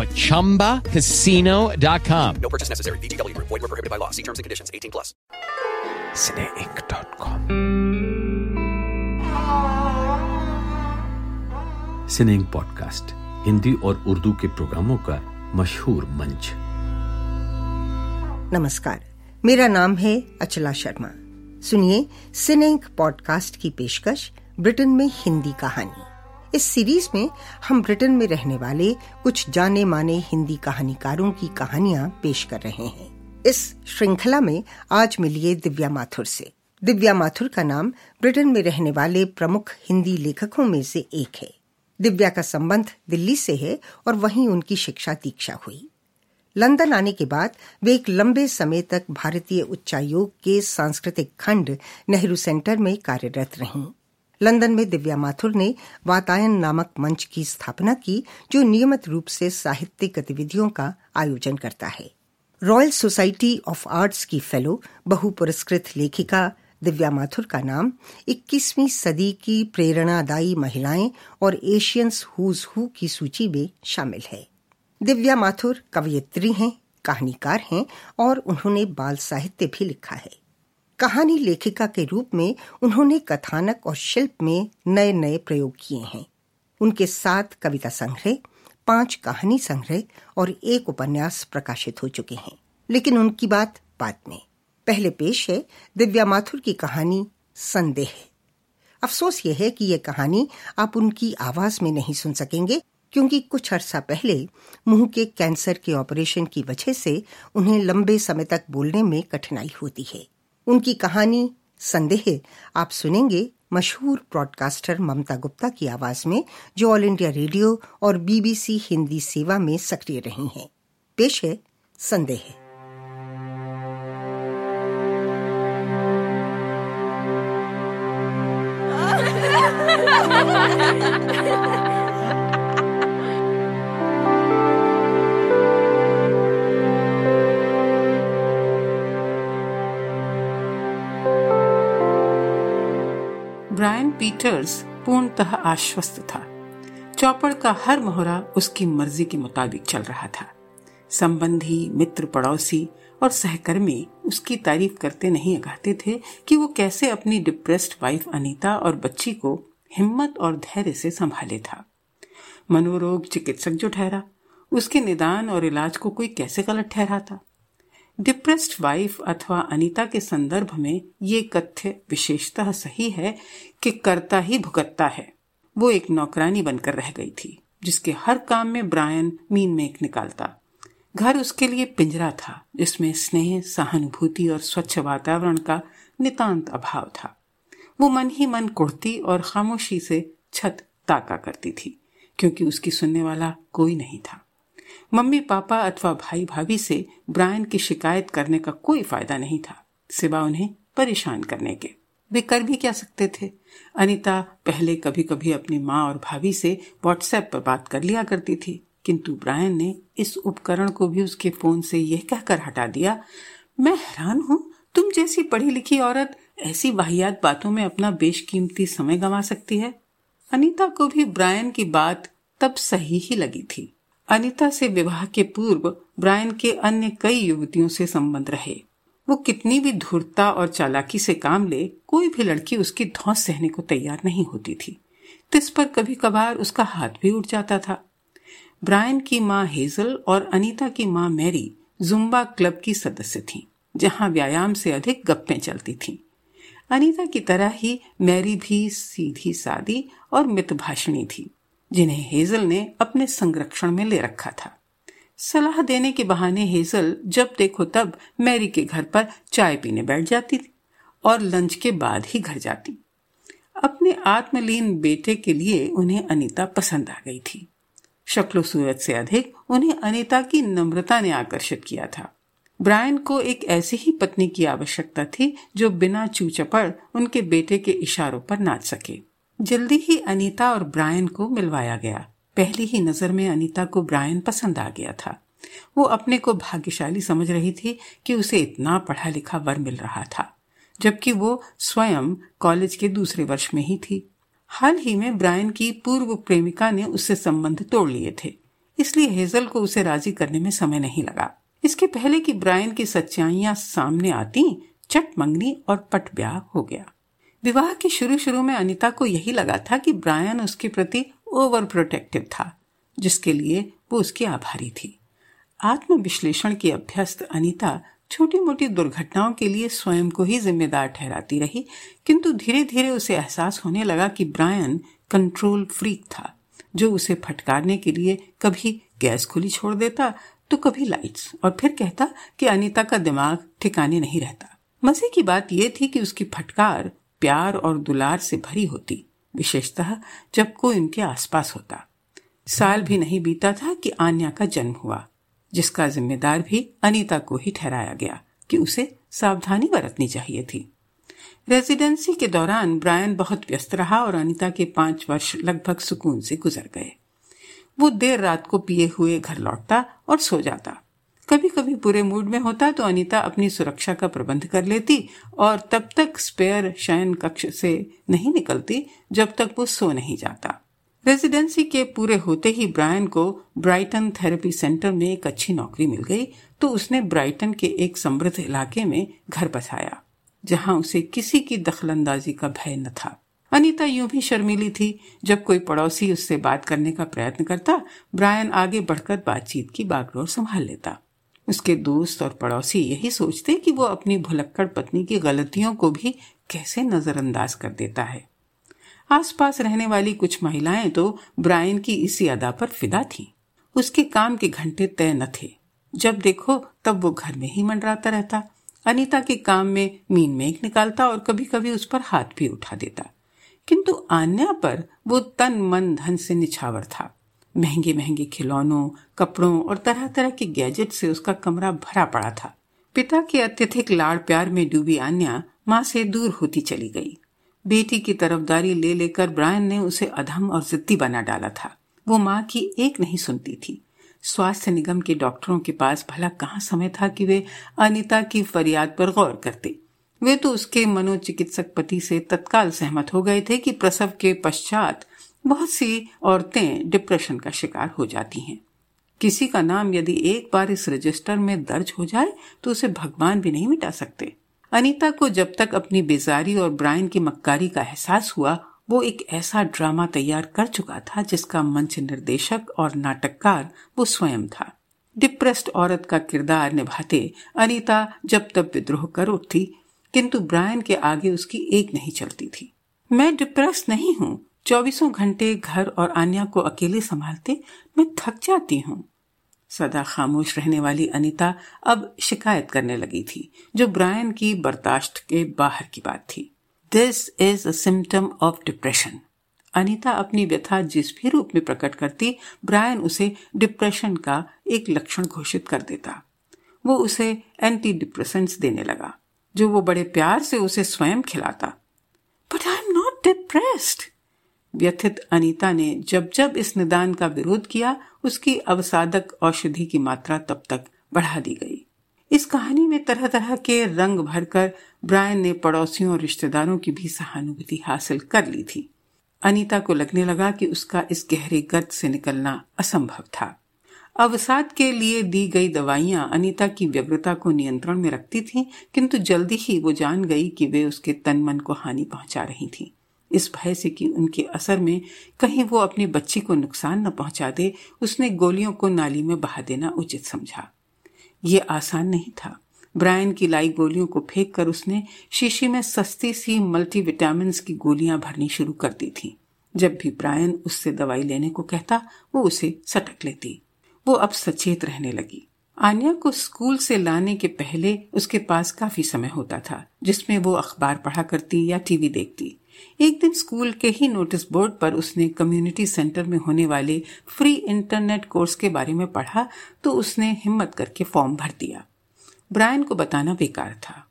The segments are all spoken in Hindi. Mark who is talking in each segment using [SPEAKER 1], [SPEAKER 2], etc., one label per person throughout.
[SPEAKER 1] at ChumbaCasino.com.
[SPEAKER 2] No purchase necessary. VGW. Void were prohibited by law. See terms and conditions. 18 plus.
[SPEAKER 3] Cineinc.com Cineinc podcast Hindi और उर्दू के प्रोग्रामों का मशहूर मंच
[SPEAKER 4] नमस्कार मेरा नाम है अचला शर्मा सुनिए सिनेइंक पॉडकास्ट की पेशकश ब्रिटेन में हिंदी कहानी इस सीरीज़ में हम ब्रिटेन में रहने वाले कुछ जाने माने हिंदी कहानीकारों की कहानियाँ पेश कर रहे हैं। इस श्रृंखला में आज मिलिए दिव्या माथुर से। दिव्या माथुर का नाम ब्रिटेन में रहने वाले प्रमुख हिंदी लेखकों में से एक है। दिव्या का संबंध दिल्ली से है और वहीं उनकी शिक्षा दीक्षा हुई। लंदन आने के बाद वे एक लंबे समय तक भारतीय उच्चायोग के सांस्कृतिक खंड नेहरू सेंटर में कार्यरत रहीं। लंदन में दिव्या माथुर ने वातायन नामक मंच की स्थापना की, जो नियमित रूप से साहित्यिक गतिविधियों का आयोजन करता है। रॉयल सोसाइटी ऑफ़ आर्ट्स की फेलो बहु पुरस्कृत लेखिका दिव्या माथुर का नाम 21वीं सदी की प्रेरणादायी महिलाएँ और एशियंस हुज हु की सूची में शामिल है। दिव्या माथुर कवयित्री हैं, कहानीकार हैं और उन्होंने बाल साहित्य भी लिखा है। कहानी लेखिका के रूप में उन्होंने कथानक और शिल्प में नए नए प्रयोग किए हैं। उनके सात कविता संग्रह, पाँच कहानी संग्रह और एक उपन्यास प्रकाशित हो चुके हैं। लेकिन उनकी बात बाद में। पहले पेश है दिव्या माथुर की कहानी संदेह। अफसोस यह है कि यह कहानी आप उनकी आवाज़ में नहीं सुन सकेंगे, क्योंकि कुछ अर्सा पहले मुँह के कैंसर के ऑपरेशन की वजह से उन्हें लंबे समय तक बोलने में कठिनाई होती है। उनकी कहानी संदेह। आप सुनेंगे मशहूर ब्रॉडकास्टर ममता गुप्ता की आवाज़ में, जो ऑल इंडिया रेडियो और बीबीसी हिंदी सेवा में सक्रिय रही हैं। पेश है संदेह।
[SPEAKER 5] पीटर्स पूर्णतः आश्वस्त था। चौपड़ का हर मोहरा उसकी मर्ज़ी के मुताबिक चल रहा था। संबंधी, मित्र पड़ोसी और सहकर्मी उसकी तारीफ़ करते नहीं अगाते थे कि वो कैसे अपनी डिप्रेस्ड वाइफ अनीता और बच्ची को हिम्मत और धैर्य से संभाले था। मनोरोग चिकित्सक जो ठहरा, उसके निदान और इलाज को कोई कैसे गलत ठहराता? डिप्रेस्ड वाइफ अथवा अनीता के संदर्भ में ये कथ्य विशेषतः सही है कि करता ही भुगतता है। वो एक नौकरानी बनकर रह गई थी, जिसके हर काम में ब्रायन मीन मेक निकालता। घर उसके लिए पिंजरा था, जिसमें स्नेह, सहानुभूति और स्वच्छ वातावरण का नितांत अभाव था। वो मन ही मन कुड़ती और खामोशी से छत ताका करती थी, क्योंकि उसकी सुनने वाला कोई नहीं था। मम्मी, पापा अथवा भाई भाभी से ब्रायन की शिकायत करने का कोई फ़ायदा नहीं था, सिवा उन्हें परेशान करने के। वे कर भी क्या सकते थे? अनीता पहले कभी कभी अपनी माँ और भाभी से व्हाट्सएप पर बात कर लिया करती थी, किंतु ब्रायन ने इस उपकरण को भी उसके फ़ोन से यह कहकर हटा दिया, मैं हैरान हूँ, तुम जैसी पढ़ी लिखी औरत ऐसी वाहियात बातों में अपना बेशकीमती समय गंवा सकती है? अनीता को भी ब्रायन की बात तब सही ही लगी थी। अनिता से विवाह के पूर्व ब्रायन के अन्य कई युवतियों से संबंध रहे। वो कितनी भी धूर्ता और चालाकी से काम ले, कोई भी लड़की उसकी धौस सहने को तैयार नहीं होती थी। तिस पर कभी कभार उसका हाथ भी उठ जाता था। ब्रायन की माँ हेजल और अनीता की माँ मैरी जुम्बा क्लब की सदस्य थी, जहाँ व्यायाम से अधिक गप्पें चलती थीं। अनीता की तरह ही मैरी भी सीधी सादी और मितभाषणी थी। जिन्हें हेजल ने अपने संरक्षण में ले रखा था। सलाह देने के बहाने हेजल जब देखो तब मैरी के घर पर चाय पीने बैठ जाती थी और लंच के बाद ही घर जाती। अपने आत्मलीन बेटे के लिए उन्हें अनीता पसंद आ गई थी। शक्लो सूरत से अधिक उन्हें अनीता की नम्रता ने आकर्षित किया था। ब्रायन को एक ऐसी ही पत्नी की आवश्यकता थी जो बिना चूचपड़ उनके बेटे के इशारों पर नाच सके। जल्दी ही अनीता और ब्रायन को मिलवाया गया। पहली ही नज़र में अनीता को ब्रायन पसंद आ गया था। वो अपने को भाग्यशाली समझ रही थी कि उसे इतना पढ़ा लिखा वर मिल रहा था, जबकि वो स्वयं कॉलेज के दूसरे वर्ष में ही थी। हाल ही में ब्रायन की पूर्व प्रेमिका ने उससे संबंध तोड़ लिए थे, इसलिए हेजल को उसे राज़ी करने में समय नहीं लगा। इसके पहले कि ब्रायन की सच्चाइयाँ सामने आती चट मंगनी और पट ब्याह हो गया। विवाह के शुरू शुरू में अनिता को यही लगा था कि ब्रायन उसके प्रति ओवर प्रोटेक्टिव था, जिसके लिए वो उसकी आभारी थी। आत्मविश्लेषण की अभ्यस्त अनिता छोटी मोटी दुर्घटनाओं के लिए स्वयं को ही जिम्मेदार ठहराती रही, किंतु धीरे धीरे उसे एहसास होने लगा कि ब्रायन कंट्रोल फ्रीक था, जो उसे फटकारने के लिए कभी गैस खुली छोड़ देता तो कभी लाइट्स और फिर कहता कि अनीता का दिमाग ठिकाने नहीं रहता। मज़े की बात यह थी कि उसकी फटकार प्यार और दुलार से भरी होती, विशेषतः जब कोई उनके आसपास होता। साल भी नहीं बीता था कि आन्या का जन्म हुआ, जिसका जिम्मेदार भी अनीता को ही ठहराया गया कि उसे सावधानी बरतनी चाहिए थी। रेजिडेंसी के दौरान ब्रायन बहुत व्यस्त रहा और अनीता के पाँच वर्ष लगभग सुकून से गुजर गए। वो देर रात को पिए हुए घर लौटता और सो जाता। कभी कभी बुरे मूड में होता तो अनीता अपनी सुरक्षा का प्रबंध कर लेती और तब तक स्पेयर शयन कक्ष से नहीं निकलती जब तक वो सो नहीं जाता। रेजिडेंसी के पूरे होते ही ब्रायन को ब्राइटन थेरेपी सेंटर में एक अच्छी नौकरी मिल गई तो उसने ब्राइटन के एक समृद्ध इलाके में घर बसाया, जहाँ उसे किसी की दखलंदाजी का भय न था। अनीता यूँ भी शर्मीली थी। जब कोई पड़ोसी उससे बात करने का प्रयत्न करता, ब्रायन आगे बढ़कर बातचीत की बागडोर संभाल लेता। उसके दोस्त और पड़ोसी यही सोचते कि वो अपनी भुलक्कड़ पत्नी की गलतियों को भी कैसे नजरअंदाज कर देता है। आसपास रहने वाली कुछ महिलाएँ तो ब्रायन की इसी अदा पर फिदा थीं। उसके काम के घंटे तय न थे। जब देखो, तब वो घर में ही मंडराता रहता। अनीता के काम में मीन मेघ निकालता और कभी कभी उस पर हाथ भी उठा देता। किंतु आन्या पर वो तन मन धन से निछावर था। महँगे महँगे खिलौनों, कपड़ों और तरह तरह के गैजेट से उसका कमरा भरा पड़ा था। पिता के अत्यधिक लाड़ प्यार में डूबी आन्या माँ से दूर होती चली गई। बेटी की तरफदारी ले लेकर ब्रायन ने उसे अधम और जिद्दी बना डाला था। वो माँ की एक नहीं सुनती थी। स्वास्थ्य निगम के डॉक्टरों के पास भला कहाँ समय था कि वे अनिता की फरियाद पर गौर करते। वे तो उसके मनोचिकित्सक पति से तत्काल सहमत हो गए थे कि प्रसव के पश्चात बहुत सी औरतें डिप्रेशन का शिकार हो जाती हैं। किसी का नाम यदि एक बार इस रजिस्टर में दर्ज हो जाए तो उसे भगवान भी नहीं मिटा सकते। अनीता को जब तक अपनी बेजारी और ब्रायन की मक्कारी का एहसास हुआ, वो एक ऐसा ड्रामा तैयार कर चुका था जिसका मंच निर्देशक और नाटककार वो स्वयं था। डिप्रेस्ड औरत का किरदार निभाते अनीता जब तब विद्रोह कर उठती, किंतु ब्रायन के आगे उसकी एक नहीं चलती थी। मैं डिप्रेस नहीं हूँ चौबीसों घंटे घर और आन्या को अकेले संभालते मैं थक जाती हूँ। सदा खामोश रहने वाली अनीता अब शिकायत करने लगी थी, जो ब्रायन की बर्दाश्त के बाहर की बात थी। This is a symptom of depression Anita अपनी व्यथा जिस भी रूप में प्रकट करती, ब्रायन उसे डिप्रेशन का एक लक्षण घोषित कर देता। वो उसे एंटी डिप्रेसेंट्स देने लगा, जो वो बड़े प्यार से उसे स्वयं खिलाता। But I am not depressed व्यथित अनीता ने जब जब इस निदान का विरोध किया उसकी अवसादक औषधि की मात्रा तब तक बढ़ा दी गई। इस कहानी में तरह तरह के रंग भरकर ब्रायन ने पड़ोसियों और रिश्तेदारों की भी सहानुभूति हासिल कर ली थी। अनीता को लगने लगा कि उसका इस गहरे गर्द से निकलना असंभव था। अवसाद के लिए दी गई दवाइयाँ अनीता की व्यग्रता को नियंत्रण में रखती थीं, किंतु जल्दी ही वो जान गई कि वे उसके तन मन को हानि पहुँचा रही थीं। इस भय से कि उनके असर में कहीं वो अपनी बच्ची को नुकसान न पहुँचा दे, उसने गोलियों को नाली में बहा देना उचित समझा। ये आसान नहीं था। ब्रायन की लाई गोलियों को फेंक कर उसने शीशी में सस्ती सी मल्टीविटामिन की गोलियाँ भरनी शुरू कर दी थी। जब भी ब्रायन उससे दवाई लेने को कहता, वो उसे सटक लेती। वो अब सचेत रहने लगी। आन्या को स्कूल से लाने के पहले उसके पास काफ़ी समय होता था, जिसमें वो अखबार पढ़ा करती या टीवी देखती। एक दिन स्कूल के ही नोटिस बोर्ड पर उसने कम्युनिटी सेंटर में होने वाले फ्री इंटरनेट कोर्स के बारे में पढ़ा तो उसने हिम्मत करके फॉर्म भर दिया। ब्रायन को बताना बेकार था।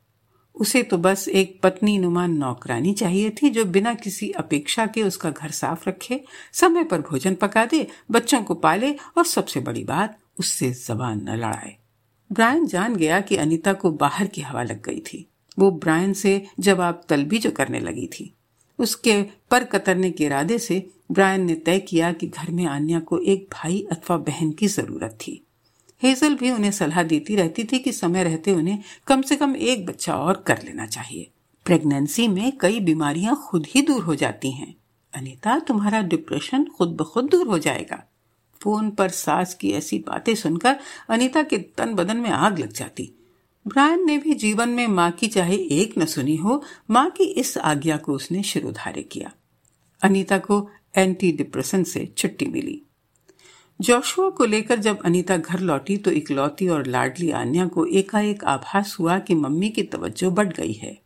[SPEAKER 5] उसे तो बस एक पत्नी नुमान नौकरानी चाहिए थी जो बिना किसी अपेक्षा के उसका घर साफ़ रखे, समय पर भोजन पका दे बच्चों को पाले और सबसे बड़ी बात, उससे जबान न लड़ाए। ब्रायन जान गया कि अनीता को बाहर की हवा लग गई थी। वो ब्रायन से जवाब तलबी जो करने लगी थी। उसके पर कतरने के इरादे से ब्रायन ने तय किया कि घर में आन्या को एक भाई अथवा बहन की ज़रूरत थी। हेजल भी उन्हें सलाह देती रहती थी कि समय रहते उन्हें कम से कम एक बच्चा और कर लेना चाहिए। प्रेगनेंसी में कई बीमारियाँ खुद ही दूर हो जाती हैं। अनीता, तुम्हारा डिप्रेशन खुद ब खुद दूर हो जाएगा। फ़ोन पर सास की ऐसी बातें सुनकर अनिता के तन बदन में आग लग जाती। ब्रायन ने भी जीवन में माँ की चाहे एक न सुनी हो, माँ की इस आज्ञा को उसने शिरोधार्य किया। अनीता को एंटी डिप्रेशन से छुट्टी मिली। जोशुआ को लेकर जब अनीता घर लौटी तो इकलौती और लाडली आन्या को एकाएक आभास हुआ कि मम्मी की तवज्जो बढ़ गई है।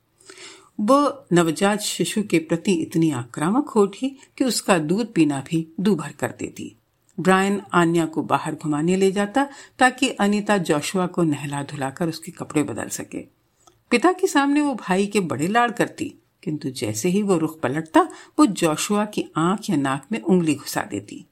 [SPEAKER 5] वो नवजात शिशु के प्रति इतनी आक्रामक हो कि उसका दूध पीना भी दूभर कर देती। ब्रायन आन्या को बाहर घुमाने ले जाता ताकि अनीता जोशुआ को नहला धुलाकर उसके कपड़े बदल सके। पिता के सामने वो भाई के बड़े लाड़ करती, किंतु जैसे ही वो रुख पलटता, वो जोशुआ की आँख या नाक में उंगली घुसा देती।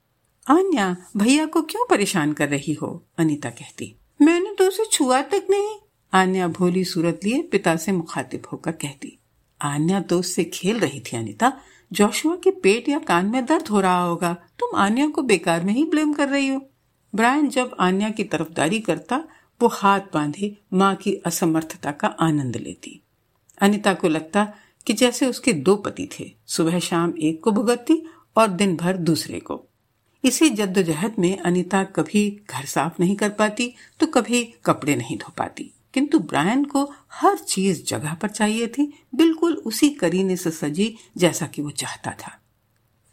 [SPEAKER 5] आन्या, भैया को क्यों परेशान कर रही हो? अनीता कहती। मैंने तो उसे छुआ तक नहीं। आन्या भोली सूरत लिए पिता से मुखातिब होकर कहती। आन्या तो उससे खेल रही थी, अनीता। जोशुआ के पेट या कान में दर्द हो रहा होगा। तुम आन्या को बेकार में ही ब्लेम कर रही हो। ब्रायन जब आन्या की तरफदारी करता, वो हाथ बांधे, माँ की असमर्थता का आनंद लेती। अनिता को लगता कि जैसे उसके दो पति थे, सुबह शाम एक को भुगतती और दिन भर दूसरे को। इसी जद्दोजहद में अनिता कभी घर साफ़ नहीं कर पाती तो कभी कपड़े नहीं धो पाती। किंतु ब्रायन को हर चीज़ जगह पर चाहिए थी, बिल्कुल उसी करीने से सजी जैसा कि वो चाहता था।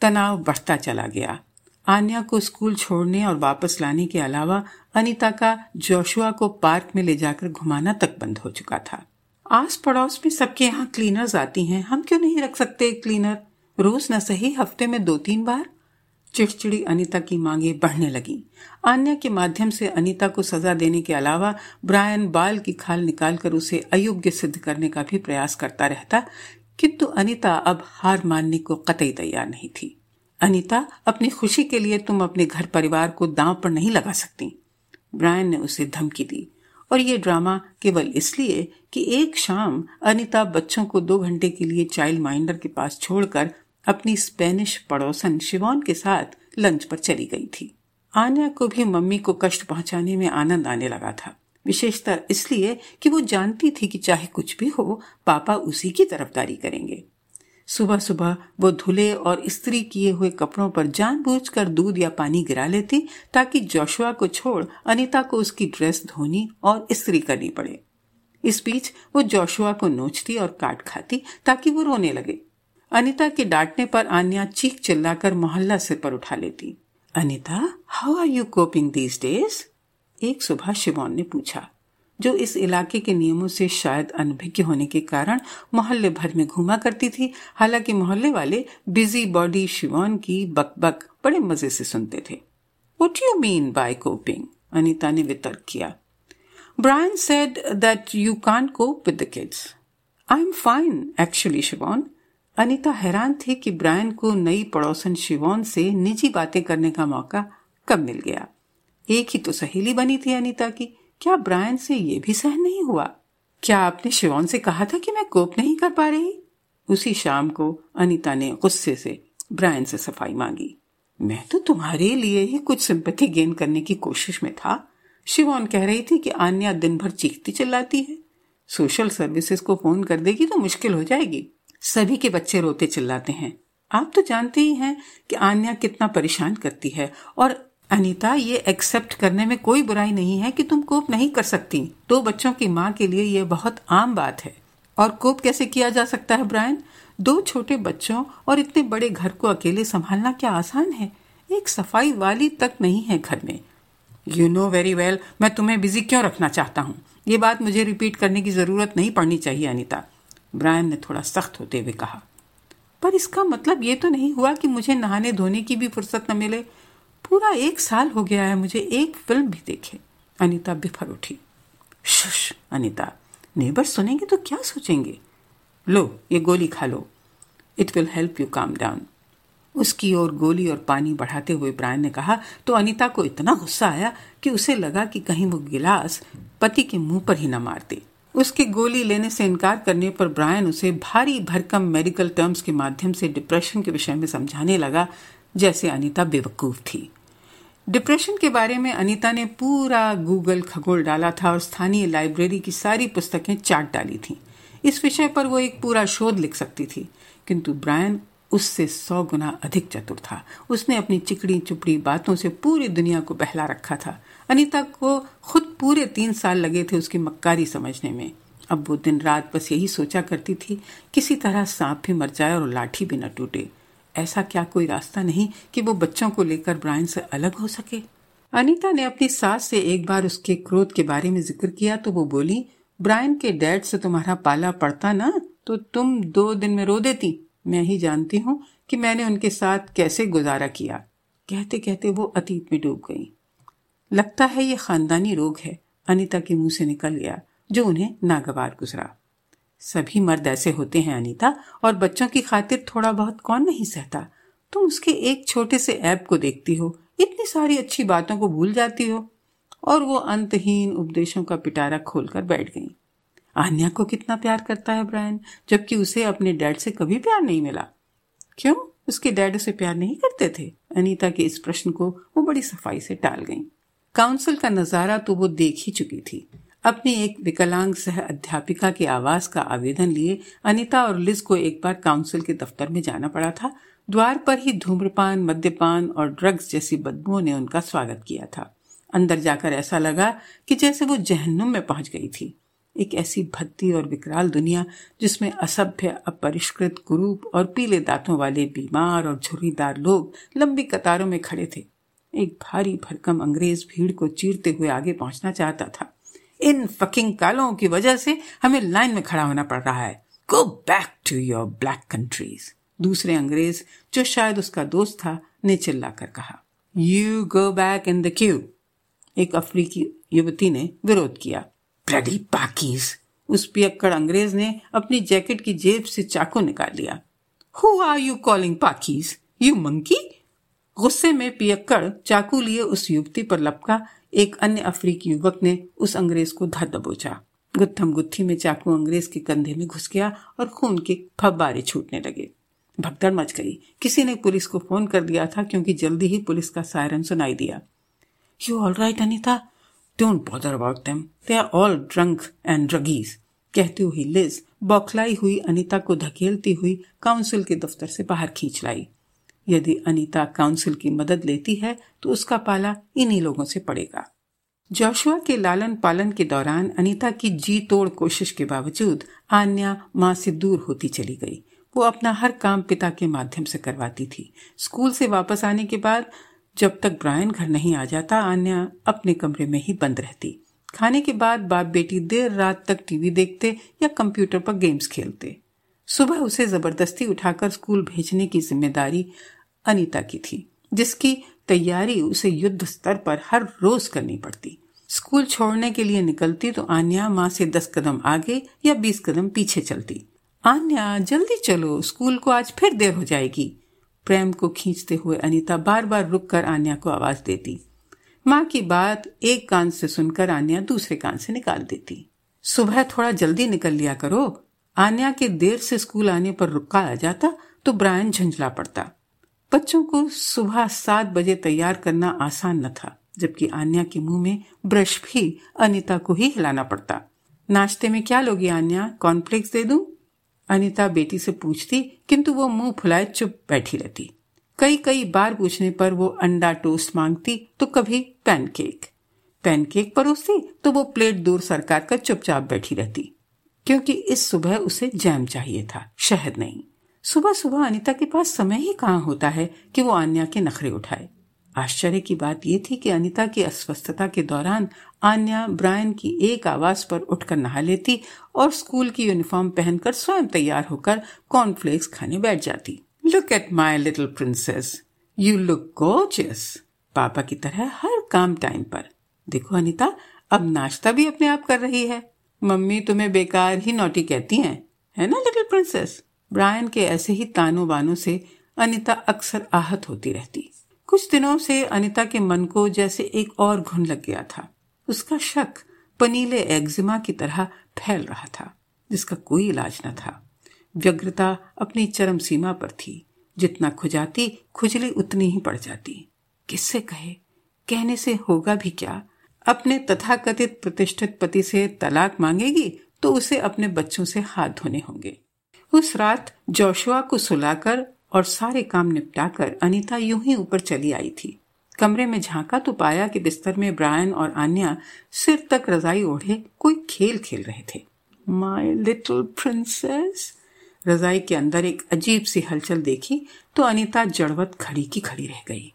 [SPEAKER 5] तनाव बढ़ता चला गया। आन्या को स्कूल छोड़ने और वापस लाने के अलावा अनीता का जोशुआ को पार्क में ले जाकर घुमाना तक बंद हो चुका था। आस पड़ोस में सबके यहाँ क्लीनर्स आती हैं। हम क्यों नहीं रख सकते क्लीनर? रोज न सही, हफ़्ते में दो तीन बार? चिड़चिड़ी अनीता की मांगे बढ़ने लगी। आन्या के माध्यम से अनीता को सजा देने के अलावा ब्रायन बाल की खाल निकालकर उसे अयोग्य सिद्ध करने का भी प्रयास करता रहता, किंतु अनीता अब हार मानने को कतई तैयार नहीं थी। अनीता, अपनी खुशी के लिए तुम अपने घर परिवार को दांव पर नहीं लगा सकती। ब्रायन ने उसे धमकी दी। और ये ड्रामा केवल इसलिए कि एक शाम अनीता बच्चों को दो घंटे के लिए चाइल्ड माइंडर के पास छोड़कर अपनी स्पेनिश पड़ोसन शिवोन के साथ लंच पर चली गई थी। आन्या को भी मम्मी को कष्ट पहुँचाने में आनंद आने लगा था। विशेषतर इसलिए कि वो जानती थी कि चाहे कुछ भी हो, पापा उसी की तरफदारी करेंगे। सुबह सुबह वो धुले और इस्त्री किए हुए कपड़ों पर जानबूझकर दूध या पानी गिरा लेती, ताकि जोशुआ को छोड़ अनिता को उसकी ड्रेस धोनी और इस्त्री करनी पड़े। इस बीच वो जोशुआ को नोचती और काट खाती, ताकि वो रोने लगे। अनिता के डांटने पर आन्या चीख चिल्लाकर मोहल्ला सिर पर उठा लेती। Anita how are you coping these days एक सुबह शिवोन ने पूछा, जो इस इलाके के नियमों से शायद अनभिज्ञ होने के कारण मोहल्ले भर में घूमा करती थी, हालाँकि मोहल्ले वाले बिज़ी बॉडी शिवोन की बकबक बड़े मज़े से सुनते थे। What you mean by coping Anita ने वितर्क किया। Brian said that you can cope with the kids I am fine actually Siobhan. Anita हैरान थी कि ब्रायन को नई पड़ोसन शिवोन से निजी बातें करने का मौका कब मिल गया। एक ही तो सहेली बनी थी अनीता की। क्या ब्रायन से ये भी सहन नहीं हुआ? क्या आपने शिवोन से कहा था कि मैं कोप नहीं कर पा रही? उसी शाम को अनीता ने गुस्से से ब्रायन से सफ़ाई मांगी। मैं तो तुम्हारे लिए ही कुछ सिंपैथी गेन करने की कोशिश में था। शिवोन कह रही थी कि आन्या दिन भर चीखती चिल्लाती है। सोशल सर्विसेज़ को फ़ोन कर देगी तो मुश्किल हो जाएगी। सभी के बच्चे रोते चिल्लाते हैं। आप तो जानते ही हैं कि आन्या कितना परेशान करती है और अनीता ये एक्सेप्ट करने में कोई बुराई नहीं है कि तुम कोप नहीं कर सकती। दो बच्चों की माँ के लिए ये बहुत आम बात है। और कोप कैसे किया जा सकता है, ब्रायन? दो छोटे बच्चों और इतने बड़े घर को अकेले संभालना क्या आसान है? एक सफ़ाई वाली तक नहीं है घर में। यू नो वेरी वेल मैं तुम्हें बिज़ी क्यों रखना चाहता हूँ? ये बात मुझे रिपीट करने की ज़रूरत नहीं पड़नी चाहिए, अनिता। ब्रायन ने थोड़ा सख्त होते हुए कहा, पर इसका मतलब ये तो नहीं हुआ कि मुझे नहाने धोने की भी फुर्सत न मिले। पूरा एक साल हो गया है, मुझे एक फ़िल्म भी देखे। अनिता बिफर उठी। शुश, अनिता, नेबर सुनेंगे तो क्या सोचेंगे? लो, ये गोली खा लो। It will help you calm down. उसकी ओर गोली और पानी बढ़ाते हुए ब्रायन ने कहा तो अनिता को इतना गुस्सा आया कि उसे लगा कि कहीं वो गिलास पति के मुँह पर ही न मार दे। उसके गोली लेने से इनकार करने पर ब्रायन उसे भारी भरकम मेडिकल टर्म्स के माध्यम से डिप्रेशन के विषय में समझाने लगा, जैसे अनिता बेवकूफ़ थी। डिप्रेशन के बारे में अनिता ने पूरा गूगल खगोल डाला था और स्थानीय लाइब्रेरी की सारी पुस्तकें चाट डाली थी। इस विषय पर वो एक पूरा शोध लिख सकती थी, किंतु ब्रायन उससे सौ गुना अधिक चतुर था। उसने अपनी चिकड़ी चुपड़ी बातों से पूरी दुनिया को बहला रखा था। अनीता को खुद पूरे तीन साल लगे थे उसकी मक्कारी समझने में। अब वो दिन रात बस यही सोचा करती थी, किसी तरह सांप भी मर जाए और लाठी भी न टूटे। ऐसा क्या कोई रास्ता नहीं कि वो बच्चों को लेकर ब्रायन से अलग हो सके? अनीता ने अपनी सास से एक बार उसके क्रोध के बारे में ज़िक्र किया तो वो बोली, ब्रायन के डैड से तुम्हारा पाला पड़ता ना तो तुम दो दिन में रो देती। मैं ही जानती हूँ कि मैंने उनके साथ कैसे गुजारा किया। कहते कहते वो अतीत में डूब गई। लगता है ये खानदानी रोग है। अनीता के मुँह से निकल गया, जो उन्हें नागवार गुजरा। सभी मर्द ऐसे होते हैं, अनीता, और बच्चों की खातिर थोड़ा बहुत कौन नहीं सहता? तुम उसके एक छोटे से ऐप को देखती हो, इतनी सारी अच्छी बातों को भूल जाती हो। और वो अंतहीन उपदेशों का पिटारा खोलकर बैठ गई। आन्या को कितना प्यार करता है ब्रायन, जबकि उसे अपने डैड से कभी प्यार नहीं मिला। क्यों? उसके डैड उसे प्यार नहीं करते थे? अनीता के इस प्रश्न को वो बड़ी सफ़ाई से टाल गई। काउंसिल का नज़ारा तो वो देख ही चुकी थी। अपनी एक विकलांग सह अध्यापिका के आवास का आवेदन लिए अनीता और लिज को एक बार काउंसिल के दफ्तर में जाना पड़ा था। द्वार पर ही धूम्रपान, मद्यपान और ड्रग्स जैसी बदबुओं ने उनका स्वागत किया था। अंदर जाकर ऐसा लगा कि जैसे वो जहन्नुम में पहुँच गई थी। एक ऐसी भद्दी और विकराल दुनिया जिसमें असभ्य, अपरिष्कृत, कुरूप और पीले दांतों वाले बीमार और झुर्रीदार लोग लंबी कतारों में खड़े थे। एक भारी भरकम अंग्रेज़ भीड़ को चीरते हुए आगे पहुँचना चाहता था। इन फकिंग कालों की वजह से हमें लाइन में खड़ा होना पड़ रहा है। Go back to your black countries दूसरे अंग्रेज़, जो शायद उसका दोस्त था, ने चिल्लाकर कहा you go back in the queue एक अफ्रीकी युवती ने विरोध किया। ब्लडी पाकीज उस पियक्कड़ अंग्रेज़ ने अपनी जैकेट की जेब से चाकू निकाल लिया। Who are you calling Pakis you monkey गुस्से में पियक्कड़ चाकू लिए उस युवती पर लपका। एक अन्य अफ्रीकी युवक ने उस अंग्रेज़ को धर दबोचा। गुत्थम गुत्थी में चाकू अंग्रेज़ के कंधे में घुस गया और खून के फब्बारे छूटने लगे। भगदड़ मच गई। किसी ने पुलिस को फ़ोन कर दिया था क्योंकि जल्दी ही पुलिस का सायरन सुनाई दिया। You all right Anita don't bother about them they are all drunk and druggies कहती हुई लिज बौखलाई हुई अनिता को धकेलती हुई काउंसिल के दफ्तर से बाहर खींच लाई। यदि अनीता काउंसिल की मदद लेती है तो उसका पाला इन्हीं लोगों से पड़ेगा। जोशुआ के लालन पालन के दौरान अनीता की जी तोड़ कोशिश के बावजूद आन्या माँ से दूर होती चली गई। वो अपना हर काम पिता के माध्यम से करवाती थी। स्कूल से वापस आने के बाद जब तक ब्रायन घर नहीं आ जाता, आन्या अपने कमरे में ही बंद रहती। खाने के बाद बाप बेटी देर रात तक टीवी देखते या कंप्यूटर पर गेम्स खेलते। सुबह उसे ज़बरदस्ती उठाकर स्कूल भेजने की ज़िम्मेदारी अनीता की थी, जिसकी तैयारी उसे युद्ध स्तर पर हर रोज करनी पड़ती। स्कूल छोड़ने के लिए निकलती तो आन्या माँ से दस कदम आगे या बीस कदम पीछे चलती। आन्या, जल्दी चलो, स्कूल को आज फिर देर हो जाएगी। प्रेम को खींचते हुए अनीता बार बार रुक कर आन्या को आवाज़ देती। माँ की बात एक कान से सुनकर आन्या दूसरे कान से निकाल देती। सुबह थोड़ा जल्दी निकल लिया करो। आन्या के देर से स्कूल आने पर रुका आ जाता तो ब्रायन झंझला पड़ता। बच्चों को सुबह सात बजे तैयार करना आसान न था, जबकि आन्या के मुँह में ब्रश भी अनिता को ही हिलाना पड़ता। नाश्ते में क्या लोगी आन्या? कॉर्नफ्लेक्स दे दूँ? अनिता बेटी से पूछती, किंतु वो मुँह फुलाए चुप बैठी रहती। कई कई बार पूछने पर वो अंडा टोस्ट मांगती तो कभी पैनकेक। पैनकेक परोसती तो वो प्लेट दूर सरकार कर चुपचाप बैठी रहती, क्योंकि इस सुबह उसे जैम चाहिए था, शहद नहीं। सुबह सुबह अनिता के पास समय ही कहाँ होता है कि वो आन्या के नखरे उठाए? आश्चर्य की बात यह थी कि अनिता की अस्वस्थता के दौरान आन्या ब्रायन की एक आवाज़ पर उठकर नहा लेती और स्कूल की यूनिफॉर्म पहनकर स्वयं तैयार होकर कॉर्नफ्लेक्स खाने बैठ जाती। Look at my little princess you look gorgeous पापा की तरह हर काम टाइम पर। देखो अनिता, अब नाश्ता भी अपने आप कर रही है। मम्मी तुम्हें बेकार ही नोटी कहती हैं, है ना लिटिल प्रिंसेस ब्रायन के ऐसे ही तानों बानों से अनिता अक्सर आहत होती रहती। कुछ दिनों से अनिता के मन को जैसे एक और घुन लग गया था। उसका शक पनीले एग्जिमा की तरह फैल रहा था, जिसका कोई इलाज न था। व्यग्रता अपनी चरम सीमा पर थी। जितना खुजाती, खुजली उतनी ही पड़ जाती। किससे कहे? कहने से होगा भी क्या? अपने तथाकथित प्रतिष्ठित पति से तलाक मांगेगी तो उसे अपने बच्चों से हाथ धोने होंगे। उस रात जोशुआ को सुलाकर और सारे काम निपटाकर अनीता यूँ ही ऊपर चली आई थी। कमरे में झांका तो पाया कि बिस्तर में ब्रायन और आन्या सिर तक रजाई ओढ़े कोई खेल खेल रहे थे। माई लिटिल प्रिंसेस रजाई के अंदर एक अजीब सी हलचल देखी तो अनीता जड़वत खड़ी की खड़ी रह गई।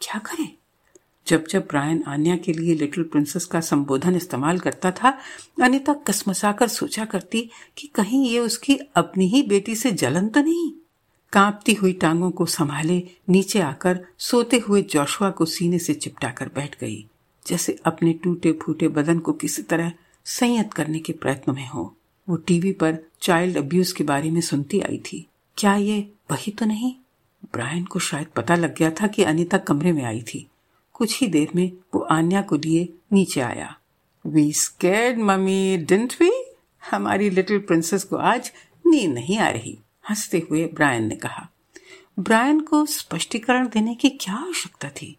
[SPEAKER 5] क्या करे? जब जब ब्रायन आन्या के लिए लिटिल प्रिंसेस का संबोधन इस्तेमाल करता था, अनीता कसमसाकर सोचा करती कि कहीं ये उसकी अपनी ही बेटी से जलन तो नहीं। कांपती हुई टांगों को संभाले, नीचे आकर सोते हुए जोशुआ को सीने से चिपटाकर बैठ गई, जैसे अपने टूटे फूटे बदन को किसी तरह संयत करने के प्रयत्न में हो। वो टीवी पर चाइल्ड अब्यूज के बारे में सुनती आई थी। क्या ये वही तो नहीं? ब्रायन को शायद पता लग गया था कि अनिता कमरे में आई थी। कुछ ही देर में वो आन्या को लिए नीचे आया। We scared mummy didn't we हमारी लिटिल प्रिंसेस को आज नींद नहीं आ रही, हँसते हुए ब्रायन ने कहा। ब्रायन को स्पष्टीकरण देने की क्या आवश्यकता थी?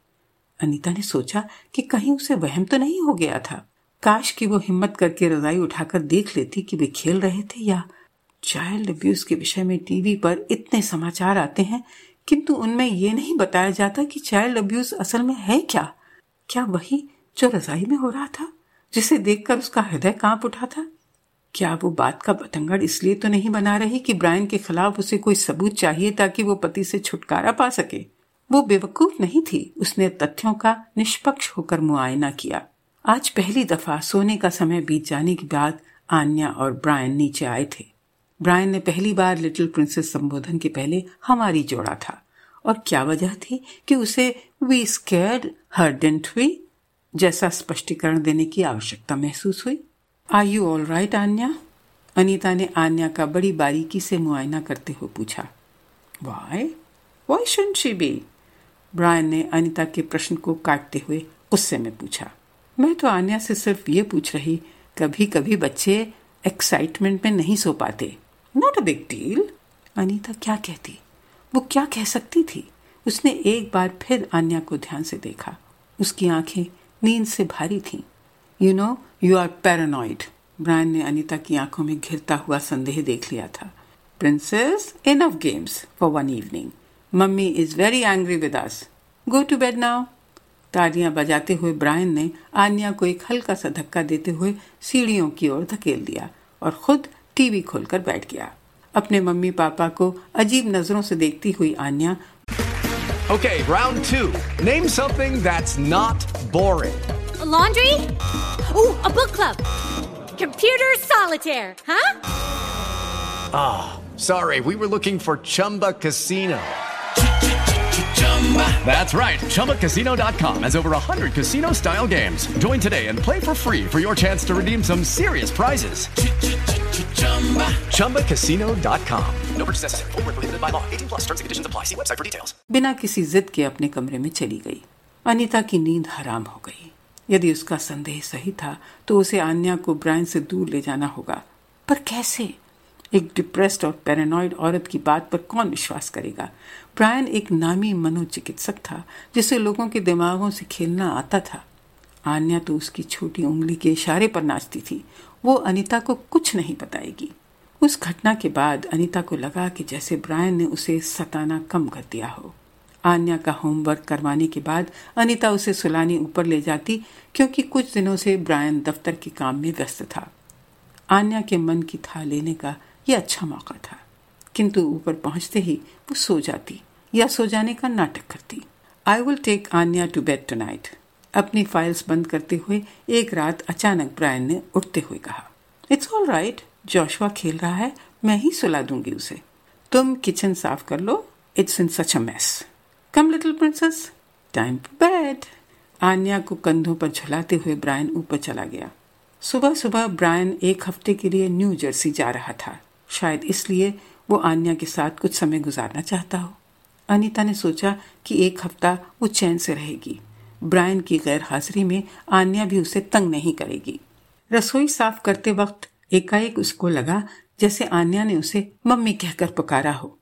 [SPEAKER 5] अनीता ने सोचा कि कहीं उसे वहम तो नहीं हो गया था। काश कि वो हिम्मत करके रजाई उठाकर देख लेती कि वे खेल रहे थे या चाइल्ड अब्यूज के विषय में टीवी पर इतने समाचार आते हैं किंतु उनमें ये नहीं बताया जाता कि चाइल्ड अब्यूज असल में है क्या? क्या वही जो रजाई में हो रहा था, जिसे देखकर उसका हृदय काँप उठा था? क्या वो बात का बतंगड़ इसलिए तो नहीं बना रही कि ब्रायन के खिलाफ उसे कोई सबूत चाहिए ताकि वो पति से छुटकारा पा सके? वो बेवकूफ़ नहीं थी। उसने तथ्यों का निष्पक्ष होकर मुआयना किया। आज पहली दफ़ा सोने का समय बीत जाने के बाद आन्या और ब्रायन नीचे आए थे। ब्रायन ने पहली बार लिटिल प्रिंसेस संबोधन के पहले हमारी जोड़ा था। और क्या वजह थी कि उसे वी स्केर्ड हर डेंट हुई, जैसा स्पष्टीकरण देने की आवश्यकता महसूस हुई? Are you all right Anya? Anita ने आन्या का बड़ी बारीकी से मुआयना करते हुए पूछा। Why why should she be Brian ने अनीता के प्रश्न को काटते हुए गुस्से में पूछा। मैं तो आन्या से सिर्फ़ ये पूछ रही कभी कभी बच्चे एक्साइटमेंट में नहीं सो पाते। Not a big deal Anita क्या कहती? वो क्या कह सकती थी? उसने एक बार फिर आन्या को ध्यान से देखा। उसकी आँखें नींद से भारी थीं। You know you are paranoid Brian ने अनीता की आँखों में घिरता हुआ संदेह देख लिया था। Princess enough games for one evening mummy is very angry with us go to bed now तालियाँ बजाते हुए ब्रायन ने आन्या को एक हल्का सा धक्का देते हुए सीढ़ियों की ओर धकेल दिया और खुद टीवी खोलकर बैठ गया अपने मम्मी पापा को अजीब नजरों से देखती हुई Anya
[SPEAKER 6] Okay, round two. Name something that's not boring.
[SPEAKER 7] A laundry? Ooh, a book club. Computer solitaire, huh?
[SPEAKER 6] Sorry, we were looking for Chumba Casino. That's right. ChumbaCasino.com has over 100 casino style games. Join today and play for free for your chance to redeem some serious prizes. ChumbaCasino.com.
[SPEAKER 2] No purchase necessary. Void prohibited by law. 18 plus terms and conditions apply. See website for details.
[SPEAKER 5] बिना किसी जिद के अपने कमरे में चली गई अनीता की नींद हराम हो गई यदि उसका संदेह सही था तो उसे आन्या को ब्रायन से दूर ले जाना होगा पर कैसे एक डिप्रेस्ड और पैरानॉइड औरत की बात पर कौन विश्वास करेगा ब्रायन एक नामी मनोचिकित्सक था जिसे लोगों के दिमागों से खेलना आता था आन्या तो उसकी छोटी उंगली के इशारे पर नाचती थी वो अनीता को कुछ नहीं बताएगी। उस घटना के बाद अनीता को लगा कि जैसे ब्रायन ने उसे सताना कम कर दिया हो। आन्या का होमवर्क करवाने के बाद अनीता उसे सुलाने ऊपर ले जाती, क्योंकि कुछ दिनों से ब्रायन दफ्तर के काम में व्यस्त था। आन्या के मन की था लेने का यह अच्छा मौका था। किंतु ऊपर पहुँचते ही वो सो जाती या सो जाने का नाटक करती। I will take Anya to bed to अपनी फाइल्स बंद करते हुए एक रात अचानक ब्रायन ने उठते हुए कहा इट्स ऑल राइट जोशवा खेल रहा है. मैं ही सुला दूँगी उसे. तुम किचन साफ़ कर लो. It's in such a come little princess time bed Anya को कंधों पर झुलाते हुए ब्रायन ऊपर चला गया। सुबह सुबह ब्रायन एक हफ़्ते के लिए न्यू जर्सी जा रहा था। शायद इसलिए वो आन्या के साथ कुछ समय गुजारना चाहता हो। अनीता ने सोचा कि एक हफ़्ता वो चैन से रहेगी। ब्रायन की गैर हाजिरी में आन्या भी उसे तंग नहीं करेगी। रसोई साफ़ करते वक्त एकाएक उसको लगा जैसे आन्या ने उसे मम्मी कहकर पुकारा हो।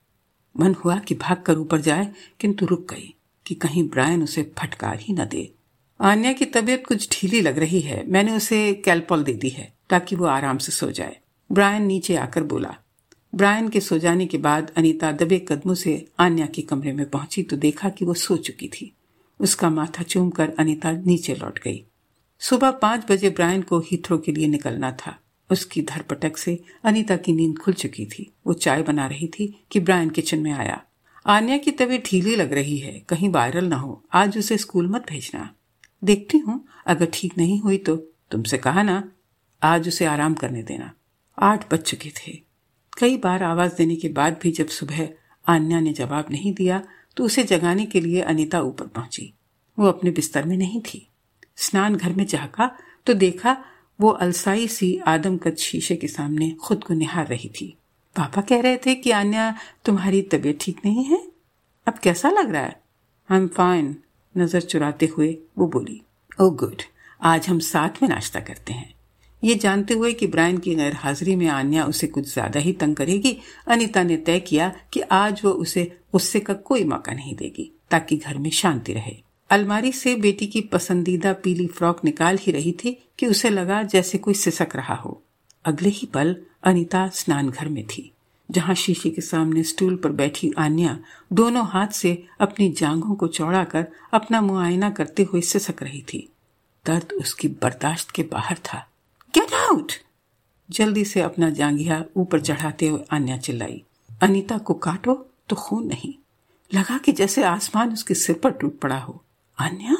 [SPEAKER 5] मन हुआ कि भाग कर ऊपर जाए, किंतु रुक गई कि कहीं ब्रायन उसे फटकार ही न दे। आन्या की तबीयत कुछ ढीली लग रही है, मैंने उसे कैल्पॉल दे दी है ताकि वो आराम से सो जाए। ब्रायन नीचे आकर बोला, ब्रायन के सो जाने के बाद अनीता दबे कदमों से आन्या के कमरे में पहुँची तो देखा कि वो सो चुकी थी। उसका माथा चूम कर अनिता नीचे लौट गई। सुबह पाँच बजे ब्रायन को हीथ्रो के लिए निकलना था। उसकी धरपटक से अनीता की नींद खुल चुकी थी। वो चाय बना रही थी कि ब्रायन किचन में आया। आन्या की तबीयत ढीली लग रही है, कहीं वायरल ना हो। आज उसे स्कूल मत भेजना। देखती हूँ, अगर ठीक नहीं हुई तो तुमसे कहा ना, आज उसे आराम करने देना। आठ बज चुके थे। कई बार आवाज़ देने के बाद भी जब सुबह आन्या ने जवाब नहीं दिया तो उसे जगाने के लिए अनीता ऊपर पहुँची। वो अपने बिस्तर में नहीं थी। स्नान घर में झाका तो देखा वो अलसाई सी आदमकद शीशे के सामने खुद को निहार रही थी। पापा कह रहे थे कि, आन्या, तुम्हारी तबीयत ठीक नहीं है? अब कैसा लग रहा है? आई एम फाइन नज़र चुराते हुए वो बोली। ओ oh गुड आज हम साथ में नाश्ता करते हैं। ये जानते हुए कि ब्रायन की गैर हाजिरी में आन्या उसे कुछ ज़्यादा ही तंग करेगी। अनिता ने तय किया कि आज वो उसे, गुस्से का कोई मौका नहीं देगी, ताकि घर में शांति रहे। अलमारी से बेटी की पसंदीदा पीली फ्रॉक निकाल ही रही थी कि उसे लगा जैसे कोई सिसक रहा हो। अगले ही पल अनिता स्नान घर में थी, जहाँ शीशे के सामने स्टूल पर बैठी आन्या दोनों हाथ से अपनी जांघों को चौड़ा कर अपना मुआयना करते हुए सिसक रही थी। दर्द उसकी बर्दाश्त के बाहर था। गेट आउट जल्दी से अपना जांगिया ऊपर चढ़ाते हुए अन्या चिल्लाई। अनीता को काटो तो खून नहीं। लगा कि जैसे आसमान उसके सिर पर टूट पड़ा हो। अन्या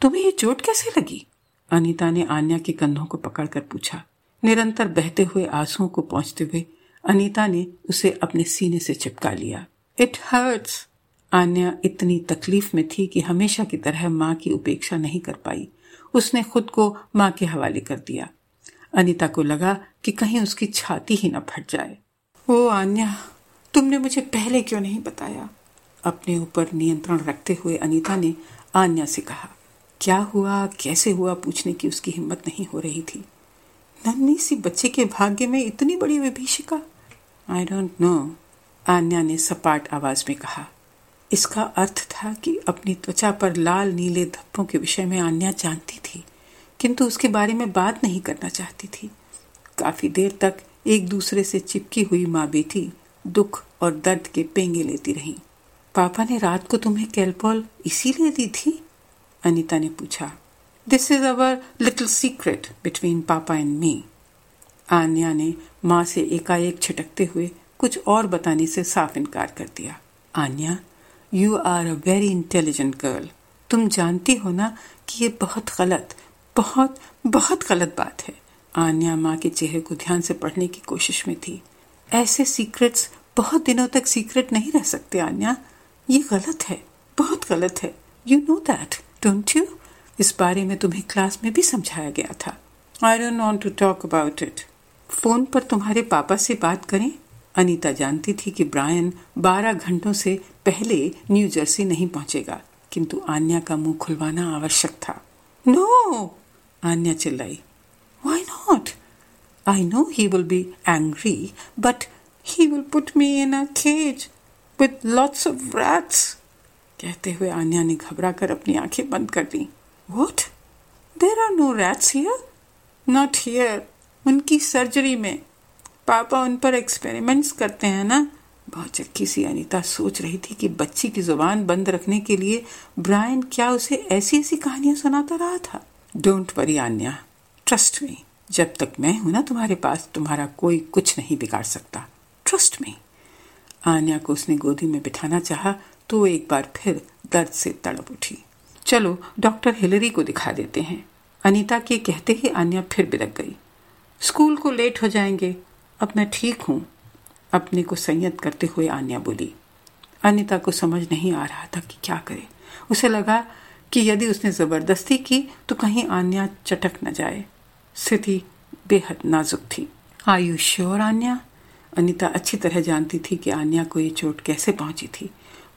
[SPEAKER 5] तुम्हें ये चोट कैसे लगी? अनीता ने आन्या के कंधों को पकड़कर पूछा। निरंतर बहते हुए आंसुओं को पहुँचते हुए अनीता ने उसे अपने सीने से चिपका लिया। इट हर्ट्स आन्या इतनी तकलीफ़ में थी कि हमेशा की तरह माँ की उपेक्षा नहीं कर पाई। उसने खुद को माँ के हवाले कर दिया। अनीता को लगा कि कहीं उसकी छाती ही न फट जाए। ओ आन्या, तुमने मुझे पहले क्यों नहीं बताया? अपने ऊपर नियंत्रण रखते हुए अनिता ने आन्या से कहा, क्या हुआ, कैसे हुआ, पूछने की उसकी हिम्मत नहीं हो रही थी। नन्ही सी बच्चे के भाग्य में इतनी बड़ी विभीषिका? आई डोंट नो आन्या ने सपाट आवाज़ में कहा। इसका अर्थ था कि अपनी त्वचा पर लाल नीले धब्बों के विषय में आन्या जानती थी। किंतु उसके बारे में बात नहीं करना चाहती थी। काफ़ी देर तक एक दूसरे से चिपकी हुई माँ बेटी दुख और दर्द के पेंगे लेती रही। पापा ने रात को तुम्हें कैलपॉल इसीलिए दी थी? अनिता ने पूछा। This is our little secret between papa and me Anya ने माँ से एकाएक छिटकते हुए कुछ और बताने से साफ़ इनकार कर दिया। Anya you are a very intelligent girl तुम जानती हो ना कि ये बहुत गलत बहुत बहुत गलत बात है। आन्या माँ के चेहरे को ध्यान से पढ़ने की कोशिश में थी। ऐसे सीक्रेट्स बहुत दिनों तक सीक्रेट नहीं रह सकते, आन्या। ये गलत है, बहुत गलत है। You know that don't you इस बारे में तुम्हें क्लास में भी समझाया गया था। I don't want to talk about it phone पर तुम्हारे पापा से बात करें। अनीता जानती थी कि ब्रायन बारह घंटों से पहले न्यू जर्सी नहीं पहुंचेगा, किंतु आन्या का मुँह खुलवाना आवश्यक था। No Anya chillai. Why not? I know he will be angry, but he will put me in a cage with lots of rats. कहते हुए आन्या ने घबरा कर अपनी आँखें बंद कर दी। What there are no rats here not here उनकी सर्जरी में। पापा उन पर एक्सपेरिमेंट्स करते हैं ना? बहुत चक्की सी अनीता सोच रही थी कि बच्ची की ज़ुबान बंद रखने के लिए ब्रायन क्या उसे ऐसी ऐसी कहानियाँ सुनाता रहा था। Don't worry Anya trust me जब तक मैं हूँ ना तुम्हारे पास, तुम्हारा कोई कुछ नहीं बिगाड़ सकता। ट्रस्ट मी आन्या को उसने गोदी में बिठाना चाहा तो एक बार फिर दर्द से तड़प उठी। चलो, डॉक्टर हिलरी को दिखा देते हैं। अनीता के कहते ही आन्या फिर बिलक गई। स्कूल को लेट हो जाएँगे। अब मैं ठीक हूँ। अपने को संयत करते हुए आन्या बोली। अनिता को समझ नहीं आ रहा था कि क्या करे। उसे लगा कि यदि उसने ज़बरदस्ती की तो कहीं आन्या चटक न जाए। स्थिति बेहद नाजुक थी। आयु श्योर आन्या? अनिता अच्छी तरह जानती थी कि आन्या को ये चोट कैसे पहुँची थी,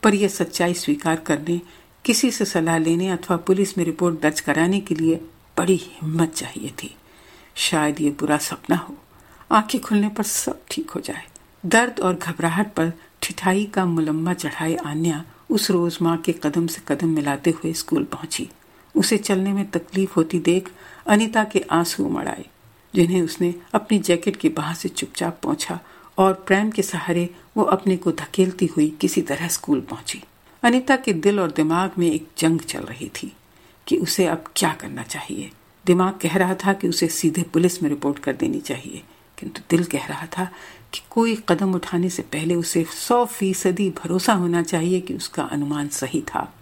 [SPEAKER 5] पर यह सच्चाई स्वीकार करने, किसी से सलाह लेने अथवा पुलिस में रिपोर्ट दर्ज कराने के लिए बड़ी हिम्मत चाहिए थी। शायद ये बुरा सपना हो। आँखें खुलने पर सब ठीक हो जाए। दर्द और घबराहट पर ठिठाई का मुलम्मा चढ़ाए आन्या उस रोज माँ के कदम से कदम मिलाते हुए स्कूल पहुँची। उसे चलने में तकलीफ़ होती देख अनिता के आँसू उमड़ जिन्हें उसने अपनी जैकेट की बाह से चुपचाप पहुँचा और प्रेम के सहारे वो अपने को धकेलती हुई किसी तरह स्कूल पहुँची। अनिता के दिल और दिमाग में एक जंग चल रही थी कि उसे अब क्या करना चाहिए। दिमाग कह रहा था कि उसे सीधे पुलिस में रिपोर्ट कर देनी चाहिए, किंतु दिल कह रहा था कि कोई कदम उठाने से पहले उसे सौ फ़ीसदी भरोसा होना चाहिए कि उसका अनुमान सही था।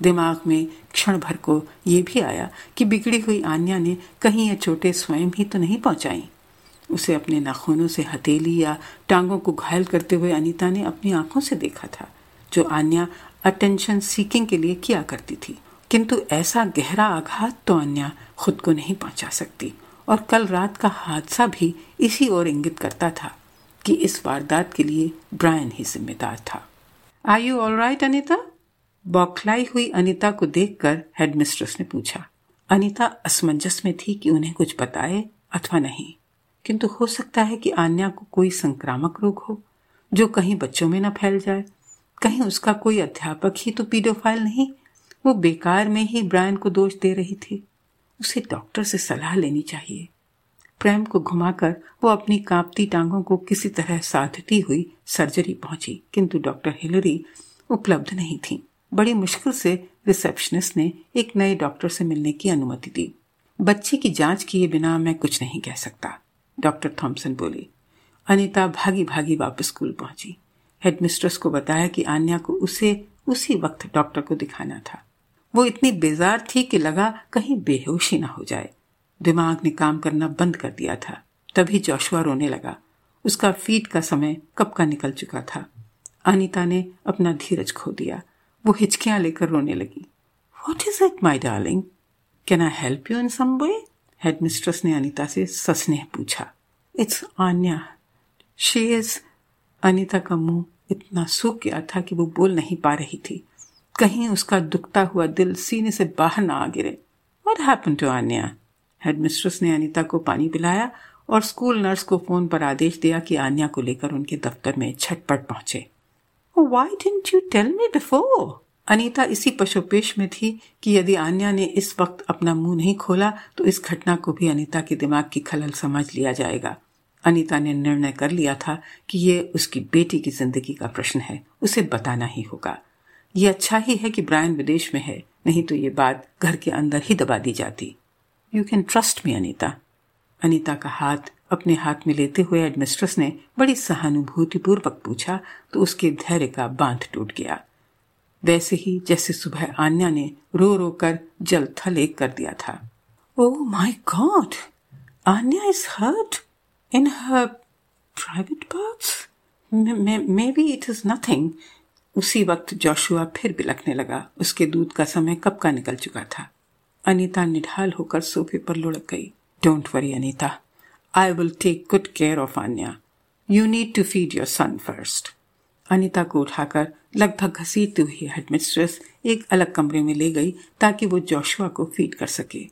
[SPEAKER 5] दिमाग में क्षण भर को ये भी आया कि बिगड़ी हुई आन्या ने कहीं ये चोटें स्वयं ही तो नहीं पहुंचाई। उसे अपने नाखूनों से हथेली या टांगों को घायल करते हुए अनीता ने अपनी आँखों से देखा था, जो आन्या अटेंशन सीकिंग के लिए किया करती थी। किंतु ऐसा गहरा आघात तो अन्या खुद को नहीं पहुँचा सकती, और कल रात का हादसा भी इसी ओर इंगित करता था। कि इस वारदात के लिए ब्रायन ही जिम्मेदार था। I you all right Anita बौखलाई हुई अनिता को देखकर हेडमिस्ट्रेस ने पूछा। अनिता असमंजस में थी कि उन्हें कुछ बताए अथवा नहीं। किंतु हो सकता है कि आन्या को कोई संक्रामक रोग हो, जो कहीं बच्चों में न फैल जाए। कहीं उसका कोई अध्यापक ही तो पीडोफाइल नहीं, वो बेकार में ही ब्रायन को दोष दे रही थी। उसे डॉक्टर से सलाह लेनी चाहिए। प्रेम को घुमाकर वो अपनी कांपती टांगों को किसी तरह साधती हुई सर्जरी पहुँची, किंतु डॉक्टर हिलरी उपलब्ध नहीं थी। बड़ी मुश्किल से रिसेप्शनिस्ट ने एक नए डॉक्टर से मिलने की अनुमति दी। बच्चे की जाँच किए बिना मैं कुछ नहीं कह सकता, डॉक्टर थॉमसन बोली। अनिता भागी भागी वापस स्कूल पहुँची। हेडमिस्ट्रेस को बताया कि आन्या को उसे उसी वक्त डॉक्टर को दिखाना था। वो इतनी बेजार थी कि लगा कहीं बेहोशी ना हो जाए। दिमाग ने काम करना बंद कर दिया था। तभी जोशुआ रोने लगा। उसका फीट का समय कब का निकल चुका था? अनिता ने अपना धीरज खो दिया। वो हिचकियाँ लेकर रोने लगी। What is it my darling can I help you in some way headmistress ने अनिता से सस्नेह पूछा। It's Anya she is Anita का मुँह इतना सूख गया था कि वो बोल नहीं पा रही थी। कहीं उसका दुखता हुआ दिल सीने से बाहर ना आ गिरे। What happen to Anya headmistress ने अनिता को पानी पिलाया और स्कूल नर्स को फ़ोन पर आदेश दिया कि आन्या को लेकर उनके दफ्तर में छटपट पहुँचे। Why didn't you tell me before Anita इसी पशुपेश में थी कि यदि आन्या ने इस वक्त अपना मुँह नहीं खोला तो इस घटना को भी अनीता के दिमाग की खलल समझ लिया जाएगा। अनीता ने निर्णय कर लिया था कि ये उसकी बेटी की ज़िंदगी का प्रश्न है, उसे बताना ही होगा। ये अच्छा ही है कि ब्रायन विदेश में है, नहीं तो ये बात घर के अंदर ही दबा दी जाती। You can trust me Anita Anita का हाथ अपने हाथ में लेते हुए एडमिस्ट्रेस ने बड़ी सहानुभूतिपूर्वक पूछा तो उसके धैर्य का बाँध टूट गया। वैसे ही जैसे सुबह आन्या ने रो रो कर जल थल एक कर दिया था। ओ my God Anya is hurt in her private parts maybe it is nothing उसी वक्त जोशुआ फिर बिलखने लगा। उसके दूध का समय कब का निकल चुका था? अनीता निढाल होकर सोफे पर लुढ़क गई। Don't worry Anita. I will take good care of Anya you need to feed your son first Anita को उठाकर लगभग घसीटती हुई हेडमिस्ट्रेस एक अलग कमरे में ले गई ताकि वो जोशुआ को फ़ीड कर सके।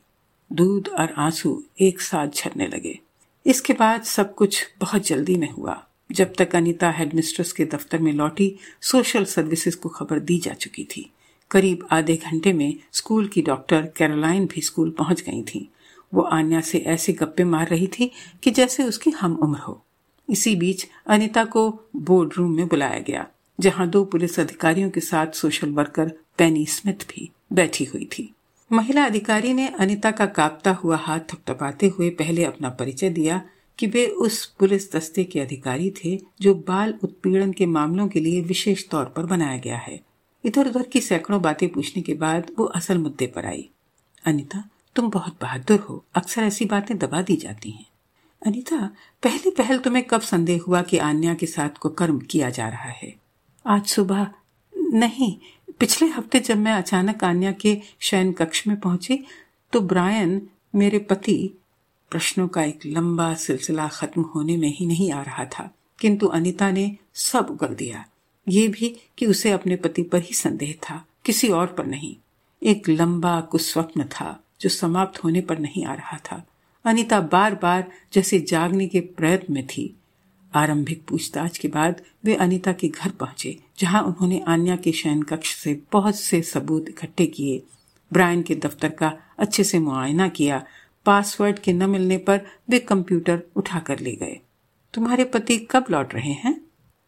[SPEAKER 5] दूध और आँसू एक साथ झरने लगे। इसके बाद सब कुछ बहुत जल्दी में हुआ। जब तक अनीता हेडमिस्ट्रेस के दफ्तर में लौटी सोशल सर्विसेज़ को खबर दी जा चुकी थी। करीब आधे घंटे में स्कूल की डॉक्टर कैरोलाइन भी स्कूल पहुँच गई थी। वो आन्या से ऐसे गप्पे मार रही थी कि जैसे उसकी हम उम्र हो। इसी बीच अनिता को बोर्ड रूम में बुलाया गया, जहाँ दो पुलिस अधिकारियों के साथ सोशल वर्कर पेनी स्मिथ भी बैठी हुई थी। महिला अधिकारी ने अनिता का कांपता हुआ हाथ थपथपाते हुए पहले अपना परिचय दिया कि वे उस पुलिस दस्ते के अधिकारी थे जो बाल उत्पीड़न के मामलों के लिए विशेष तौर पर बनाया गया है। इधर उधर की सैकड़ों बातें पूछने के बाद वो असल मुद्दे पर आई। अनिता, तुम बहुत बहादुर हो। अक्सर ऐसी बातें दबा दी जाती हैं। अनिता, पहली पहल तुम्हें कब संदेह हुआ कि आन्या के साथ को कर्म किया जा रहा है? आज सुबह। नहीं, पिछले हफ़्ते जब मैं अचानक आन्या के शयन कक्ष में पहुँची तो ब्रायन, मेरे पति, प्रश्नों का एक लंबा सिलसिला खत्म होने में ही नहीं आ रहा था। किंतु अनिता ने सब उगल दिया। ये भी कि उसे अपने पति पर ही संदेह था, किसी और पर नहीं। एक लंबा कुस्वप्न था, जो समाप्त होने पर नहीं आ रहा था। अनिता बार बार जैसे जागने के प्रयत्न में थी। आरंभिक पूछताछ के बाद वे अनिता के घर पहुँचे, जहाँ उन्होंने आन्या के शयन कक्ष से बहुत से सबूत इकट्ठे किए। ब्रायन के दफ्तर का अच्छे से मुआयना किया। पासवर्ड के न मिलने पर वे कंप्यूटर उठा कर ले गए। तुम्हारे पति कब लौट रहे हैं?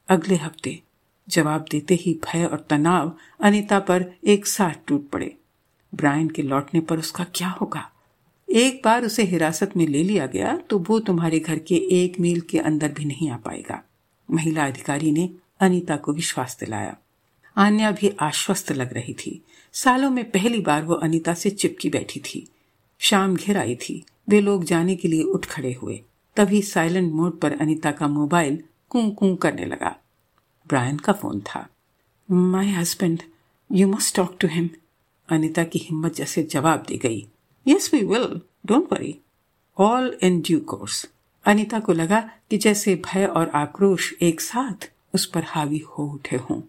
[SPEAKER 5] अगले हफ़्ते। जवाब देते ही भय और तनाव अनिता पर एक साथ टूट पड़े। ब्रायन के लौटने पर उसका क्या होगा? एक बार उसे हिरासत में ले लिया गया तो वो तुम्हारे घर के एक मील के अंदर भी नहीं आ पाएगा। महिला अधिकारी ने अनीता को विश्वास दिलाया। आन्या भी आश्वस्त लग रही थी। सालों में पहली बार वो अनीता से चिपकी बैठी थी। शाम घिर आई थी। वे लोग जाने के लिए उठ खड़े हुए। तभी साइलेंट मोड पर अनीता का मोबाइल कू कू करने लगा। ब्रायन का फ़ोन था। My husband you must talk to him Anita की हिम्मत जैसे जवाब दी गई। Yes we will don't worry all in due course Anita को लगा कि जैसे भय और आक्रोश एक साथ उस पर हावी हो उठे हों।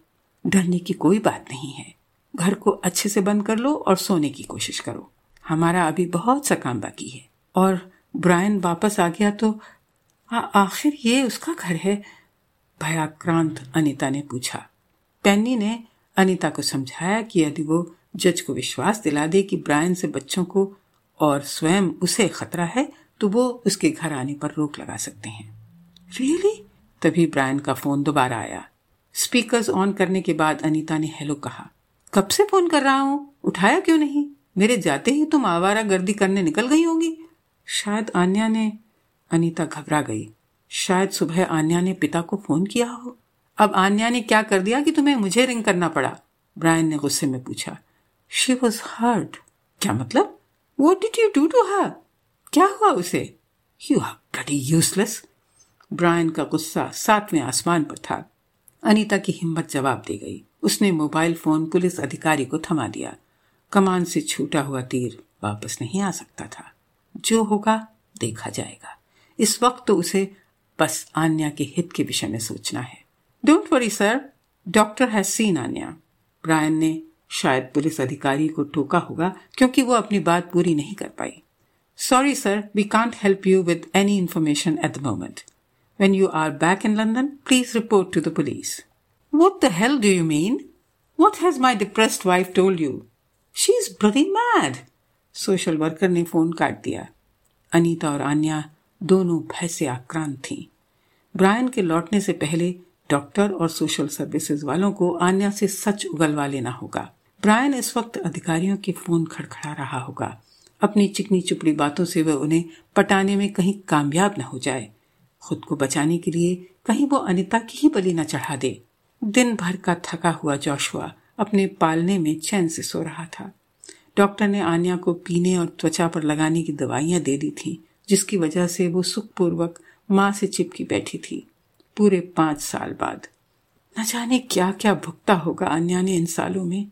[SPEAKER 5] डरने की कोई बात नहीं है। घर को अच्छे से बंद कर लो और सोने की कोशिश करो। हमारा अभी बहुत सा काम बाकी है। और ब्रायन वापस आ गया तो आखिर ये उसका घर है? भयाक्रांत अनिता ने पूछा। पेन्नी ने अनिता को समझाया कि यदि वो जज को विश्वास दिला दे कि ब्रायन से बच्चों को और स्वयं उसे खतरा है तो वो उसके घर आने पर रोक लगा सकते हैं। रियली तभी ब्रायन का फ़ोन दोबारा आया। स्पीकर्स ऑन करने के बाद अनीता ने हेलो कहा। कब से फ़ोन कर रहा हूँ? उठाया क्यों नहीं? मेरे जाते ही तुम आवारा गर्दी करने निकल गई होंगी। शायद आन्या ने, अनीता घबरा गई। शायद सुबह आन्या ने पिता को फ़ोन किया हो। अब आन्या ने क्या कर दिया कि तुम्हें मुझे रिंग करना पड़ा? ब्रायन ने गुस्से में पूछा। शी वॉज़ हर्ट क्या मतलब? What did you do to her क्या हुआ उसे? You are bloody useless Brian का गुस्सा सातवें आसमान पर था। अनीता की हिम्मत जवाब दे गई। उसने मोबाइल फ़ोन पुलिस अधिकारी को थमा दिया। कमान से छूटा हुआ तीर वापस नहीं आ सकता था। जो होगा, देखा जाएगा। इस वक्त तो उसे बस आन्या के हित के विषय में सोचना है। Don't worry sir doctor has seen Anya. Brian ने शायद पुलिस अधिकारी को टोका होगा क्योंकि वो अपनी बात पूरी नहीं कर पाई। Sorry sir we can't help you with any information at the moment when you are back in London please report to the police what the hell do you mean what has my depressed wife told you she is bloody mad social worker ने फ़ोन काट दिया। अनीता और आन्या दोनों भय से आक्रांत थीं। ब्रायन के लौटने से पहले डॉक्टर और सोशल सर्विसेज़ वालों को आन्या से सच उगलवा लेना होगा। ब्रायन इस वक्त अधिकारियों के फ़ोन खड़खड़ा रहा होगा। अपनी चिकनी चुपड़ी बातों से वह उन्हें पटाने में कहीं कामयाब न हो जाए। खुद को बचाने के लिए कहीं वो अनिता की ही बलि न चढ़ा दे। दिन भर का थका हुआ जोशुआ अपने पालने में चैन से सो रहा था। डॉक्टर ने आन्या को पीने और त्वचा पर लगाने की दवाइयाँ दे दी थी, जिसकी वजह से वो सुखपूर्वक माँ से चिपकी बैठी थी। पूरे पाँच साल बाद। न जाने क्या क्या भुगता होगा अन्या ने इन सालों में।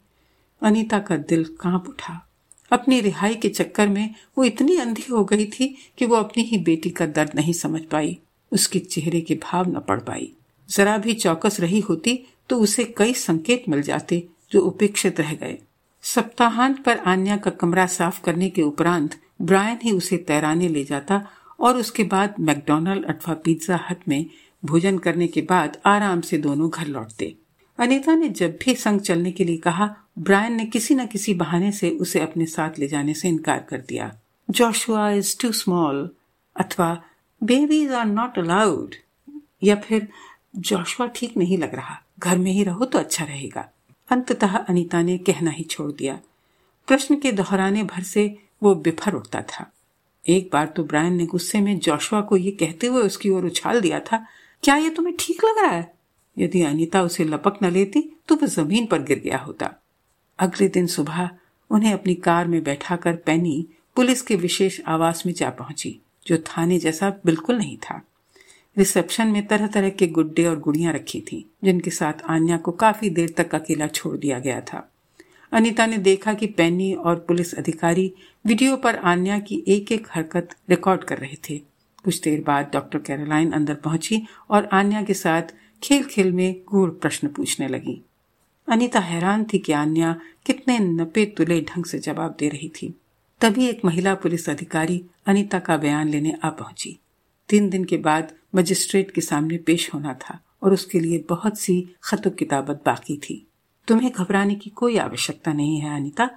[SPEAKER 5] अनीता का दिल काँप उठा। अपनी रिहाई के चक्कर में वो इतनी अंधी हो गई थी कि वो अपनी ही बेटी का दर्द नहीं समझ पाई। उसके चेहरे के भाव न पड़ पाई। जरा भी चौकस रही होती तो उसे कई संकेत मिल जाते जो उपेक्षित रह गए। सप्ताहांत पर आन्या का कमरा साफ़ करने के उपरांत ब्रायन ही उसे तैराने ले जाता और उसके बाद मैकडोनल्ड अथवा पिज्जा हट में भोजन करने के बाद आराम से दोनों घर लौटते। अनीता ने जब भी संग चलने के लिए कहा, ब्रायन ने किसी न किसी बहाने से उसे अपने साथ ले जाने से इनकार कर दिया। जोशुआ इज़ टू स्मॉल अथवा बेबीज आर नॉट अलाउड। या फिर जोशुआ ठीक नहीं लग रहा, घर में ही रहो तो अच्छा रहेगा। अंततः अनीता ने कहना ही छोड़ दिया। प्रश्न के दोहराने भर से वो बिफर उठता था। एक बार तो ब्रायन ने गुस्से में जोशुआ को ये कहते हुए उसकी ओर उछाल दिया था, क्या ये तुम्हें ठीक लग रहा है? यदि अनीता उसे लपक न लेती तो वह ज़मीन पर गिर गया होता। अगले दिन सुबह उन्हें अपनी कार में बैठाकर पैनी पुलिस के विशेष आवास में जा पहुँची, जो थाने जैसा बिल्कुल नहीं था। रिसेप्शन में तरह तरह के गुड्डे और गुड़ियाँ रखी थी, जिनके साथ आन्या को काफ़ी देर तक अकेला छोड़ दिया गया था। अनिता ने देखा कि पैनी और पुलिस अधिकारी वीडियो पर आन्या की एक एक हरकत रिकॉर्ड कर रहे थे। कुछ देर बाद डॉक्टर कैरोलाइन अंदर पहुँची और आन्या के साथ खेल खेल में गूढ़ प्रश्न पूछने लगी। अनीता हैरान थी कि आन्या कितने नपे तुले ढंग से जवाब दे रही थी। तभी एक महिला पुलिस अधिकारी अनीता का बयान लेने आ पहुँची। तीन दिन के बाद मजिस्ट्रेट के सामने पेश होना था और उसके लिए बहुत सी खत किताबत बाकी थी। तुम्हें घबराने की कोई आवश्यकता नहीं है, अनिता।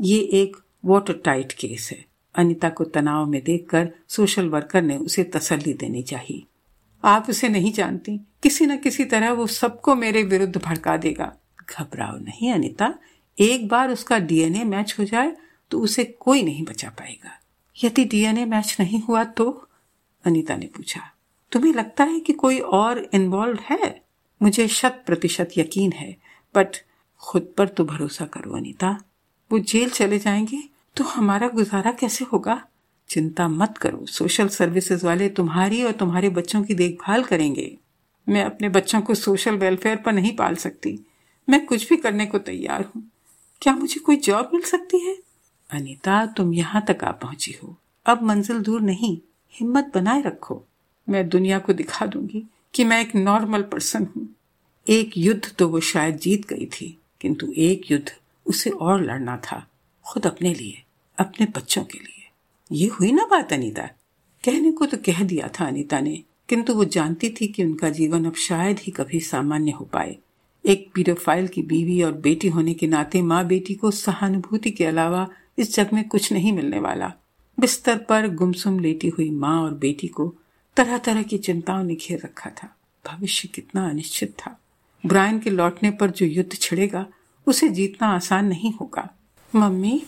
[SPEAKER 5] ये एक वाटर टाइट केस है। अनिता को तनाव में देखकर सोशल वर्कर ने उसे तसल्ली देनी चाहिए। आप उसे नहीं जानती, किसी न किसी तरह वो सबको मेरे विरुद्ध भड़का देगा। घबराओ नहीं अनिता, एक बार उसका डीएनए मैच हो जाए तो उसे कोई नहीं बचा पाएगा। यदि डीएनए मैच नहीं हुआ तो? अनिता ने पूछा, तुम्हें लगता है कि कोई और इन्वॉल्व है? मुझे शत प्रतिशत यकीन है बट खुद पर तो भरोसा करो अनिता। वो जेल चले जाएँगे तो हमारा गुजारा कैसे होगा? चिंता मत करो सोशल सर्विसेज़ वाले तुम्हारी और तुम्हारे बच्चों की देखभाल करेंगे। मैं अपने बच्चों को सोशल वेलफेयर पर नहीं पाल सकती। मैं कुछ भी करने को तैयार हूँ। क्या मुझे कोई जॉब मिल सकती है? अनिता, तुम यहाँ तक आ पहुँची हो। अब मंजिल दूर नहीं, हिम्मत बनाए रखो। मैं दुनिया को दिखा दूँगी कि मैं एक नॉर्मल पर्सन हूँ। एक युद्ध तो वो शायद जीत गई थी, किंतु एक युद्ध उसे और लड़ना था, खुद अपने लिए, अपने बच्चों के लिए। ये हुई ना बात, अनीता? कहने को तो कह दिया था अनीता ने, किंतु वो जानती थी कि उनका जीवन अब शायद ही कभी सामान्य हो पाए। एक पीडोफाइल की बीवी और बेटी होने के नाते माँ बेटी को सहानुभूति के अलावा इस जग में कुछ नहीं मिलने वाला। बिस्तर पर गुमसुम लेटी हुई माँ और बेटी को तरह तरह की चिंताओं ने घेर रखा था। भविष्य कितना अनिश्चित था। ब्रायन के लौटने पर जो युद्ध छिड़ेगा उसे जीतना आसान नहीं होगा। मम्मी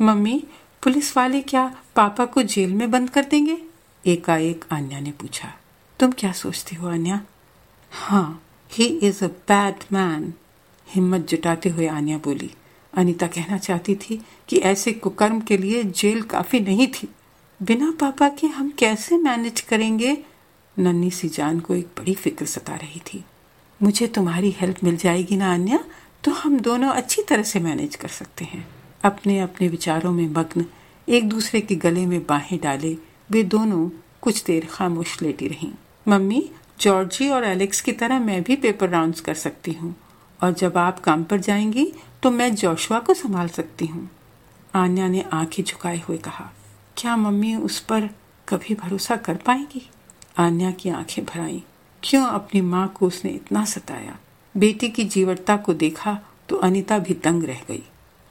[SPEAKER 5] मम्मी, पुलिस वाले क्या पापा को जेल में बंद कर देंगे? एकाएक आन्या ने पूछा। तुम क्या सोचती हो आन्या? हाँ he is a bad man हिम्मत जुटाते हुए आन्या बोली। अनीता कहना चाहती थी कि ऐसे कुकर्म के लिए जेल काफ़ी नहीं थी। बिना पापा के हम कैसे मैनेज करेंगे? नन्नी सी जान को एक बड़ी फ़िक्र सता रही थी। मुझे तुम्हारी हेल्प मिल जाएगी ना अन्या तो हम दोनों अच्छी तरह से मैनेज कर सकते हैं। अपने अपने विचारों में मग्न, एक दूसरे के गले में बाहें डाले, वे दोनों कुछ देर खामोश लेटी रहीं। मम्मी, जॉर्जी और एलेक्स की तरह मैं भी पेपर राउंड्स कर सकती हूँ। और जब आप काम पर जाएँगी तो मैं जोशुआ को संभाल सकती हूँ। आन्या ने आँखें झुकाए हुए कहा, क्या मम्मी उस पर कभी भरोसा कर पाएँगी? आन्या की आँखें भराई। क्यों अपनी माँ को उसने इतना सताया? बेटी की जीवटता को देखा तो अनिता भी दंग रह गई।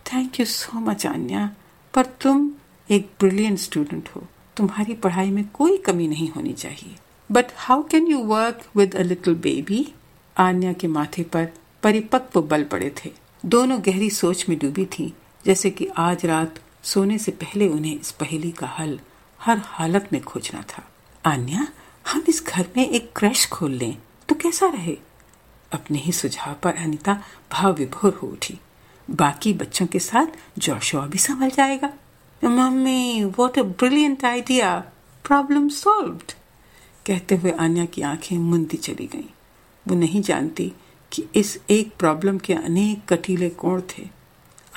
[SPEAKER 5] Thank you so much Anya. पर तुम एक ब्रिलियंट स्टूडेंट हो। तुम्हारी पढ़ाई में कोई कमी नहीं होनी चाहिए। But how can you work with a little baby Anya के माथे पर परिपक्व बल पड़े थे। दोनों गहरी सोच में डूबी थी, जैसे कि आज रात सोने से पहले उन्हें इस पहेली का हल हर हालत में खोजना था। आन्या, हम इस घर में एक क्रैश खोल लें तो कैसा रहे? अपने ही सुझाव पर अनिता भाव विभोर हो उठी। बाकी बच्चों के साथ जोशुआ भी संभल जाएगा। Mummy what a brilliant idea problem solved कहते हुए आन्या की आँखें मुंदी चली गईं। वो नहीं जानती कि इस एक प्रॉब्लम के अनेक कटीले कोण थे।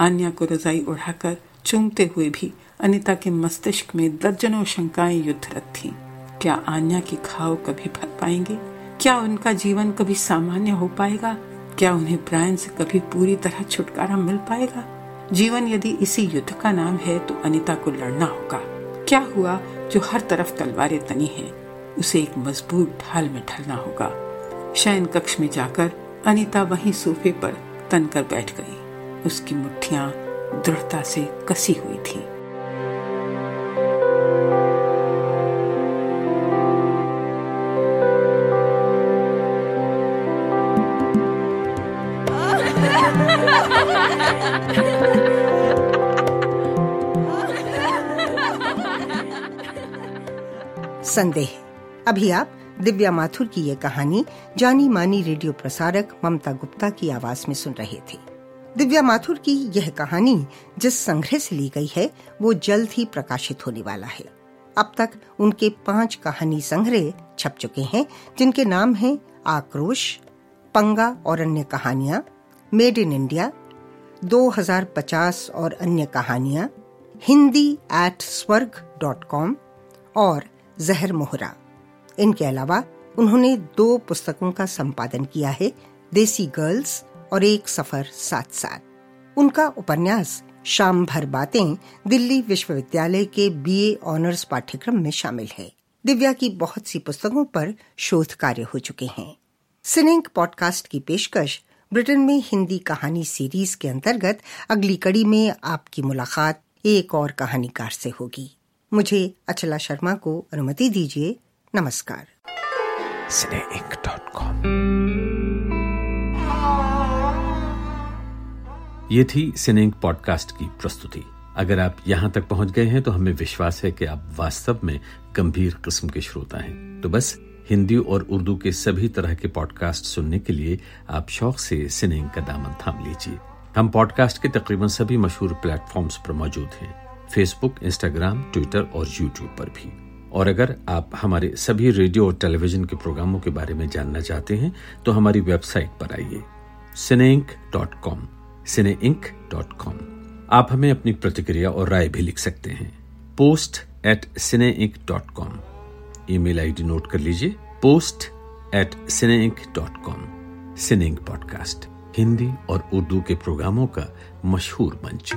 [SPEAKER 5] आन्या को रजाई उड़ाकर चूमते हुए भी अनिता के मस्तिष्क में दर्जनों शंकाएँ युद्धरत थीं। क्या आन्या की घाव कभी भर पाएँगे? क्या उनका जीवन कभी सामान्य हो पाएगा? क्या उन्हें ब्रायन से कभी पूरी तरह छुटकारा मिल पाएगा? जीवन यदि इसी युद्ध का नाम है तो अनिता को लड़ना होगा। क्या हुआ जो हर तरफ़ तलवारें तनी है? उसे एक मज़बूत ढाल में ढलना होगा। शयन कक्ष में जाकर अनिता वहीं सोफे पर तनकर बैठ गई। उसकी मुट्ठियाँ दृढ़ता से कसी हुई थीं।
[SPEAKER 4] संदेह। अभी आप दिव्या माथुर की ये कहानी जानी मानी रेडियो प्रसारक ममता गुप्ता की आवाज़ में सुन रहे थे। दिव्या माथुर की यह कहानी जिस संग्रह से ली गई है, वो जल्द ही प्रकाशित होने वाला है। अब तक उनके पाँच कहानी संग्रह छप चुके हैं, जिनके नाम हैं आक्रोश, पंगा और अन्य कहानियाँ, मेड इन इंडिया 2050 और अन्य कहानियाँ, Hindi at Swarg dot com और जहर मोहरा। इनके अलावा उन्होंने दो पुस्तकों का संपादन किया है, देसी गर्ल्स और एक सफ़र साथ साथ उनका उपन्यास शाम भर बातें दिल्ली विश्वविद्यालय के बीए ऑनर्स पाठ्यक्रम में शामिल है। दिव्या की बहुत सी पुस्तकों पर शोध कार्य हो चुके हैं। सिनेंक पॉडकास्ट की पेशकश ब्रिटेन में हिंदी कहानी सीरीज़ के अंतर्गत अगली कड़ी में आपकी मुलाकात एक और कहानीकार से होगी। मुझे अचला शर्मा को अनुमति दीजिए। नमस्कार।
[SPEAKER 3] ये थी सिनेंग पॉडकास्ट की प्रस्तुति। अगर आप यहाँ तक पहुँच गए हैं तो हमें विश्वास है कि आप वास्तव में गंभीर किस्म के श्रोता हैं। तो बस, हिंदी और उर्दू के सभी तरह के पॉडकास्ट सुनने के लिए आप शौक से सिनेंग का दामन थाम लीजिए। हम पॉडकास्ट के तकरीबन सभी मशहूर प्लेटफॉर्म्स पर मौजूद हैं। फेसबुक इंस्टाग्राम ट्विटर और यूट्यूब पर भी। और अगर आप हमारे सभी रेडियो और टेलीविज़न के प्रोग्रामों के बारे में जानना चाहते हैं तो हमारी वेबसाइट पर आइए। Cineink dot com Cine Ink dot com आप हमें अपनी प्रतिक्रिया और राय भी लिख सकते हैं। Post at Cine Ink dot com email ID note कर लीजिए। Post at Cine Ink dot com Cineink podcast Hindi और उर्दू के प्रोग्रामों का मशहूर मंच।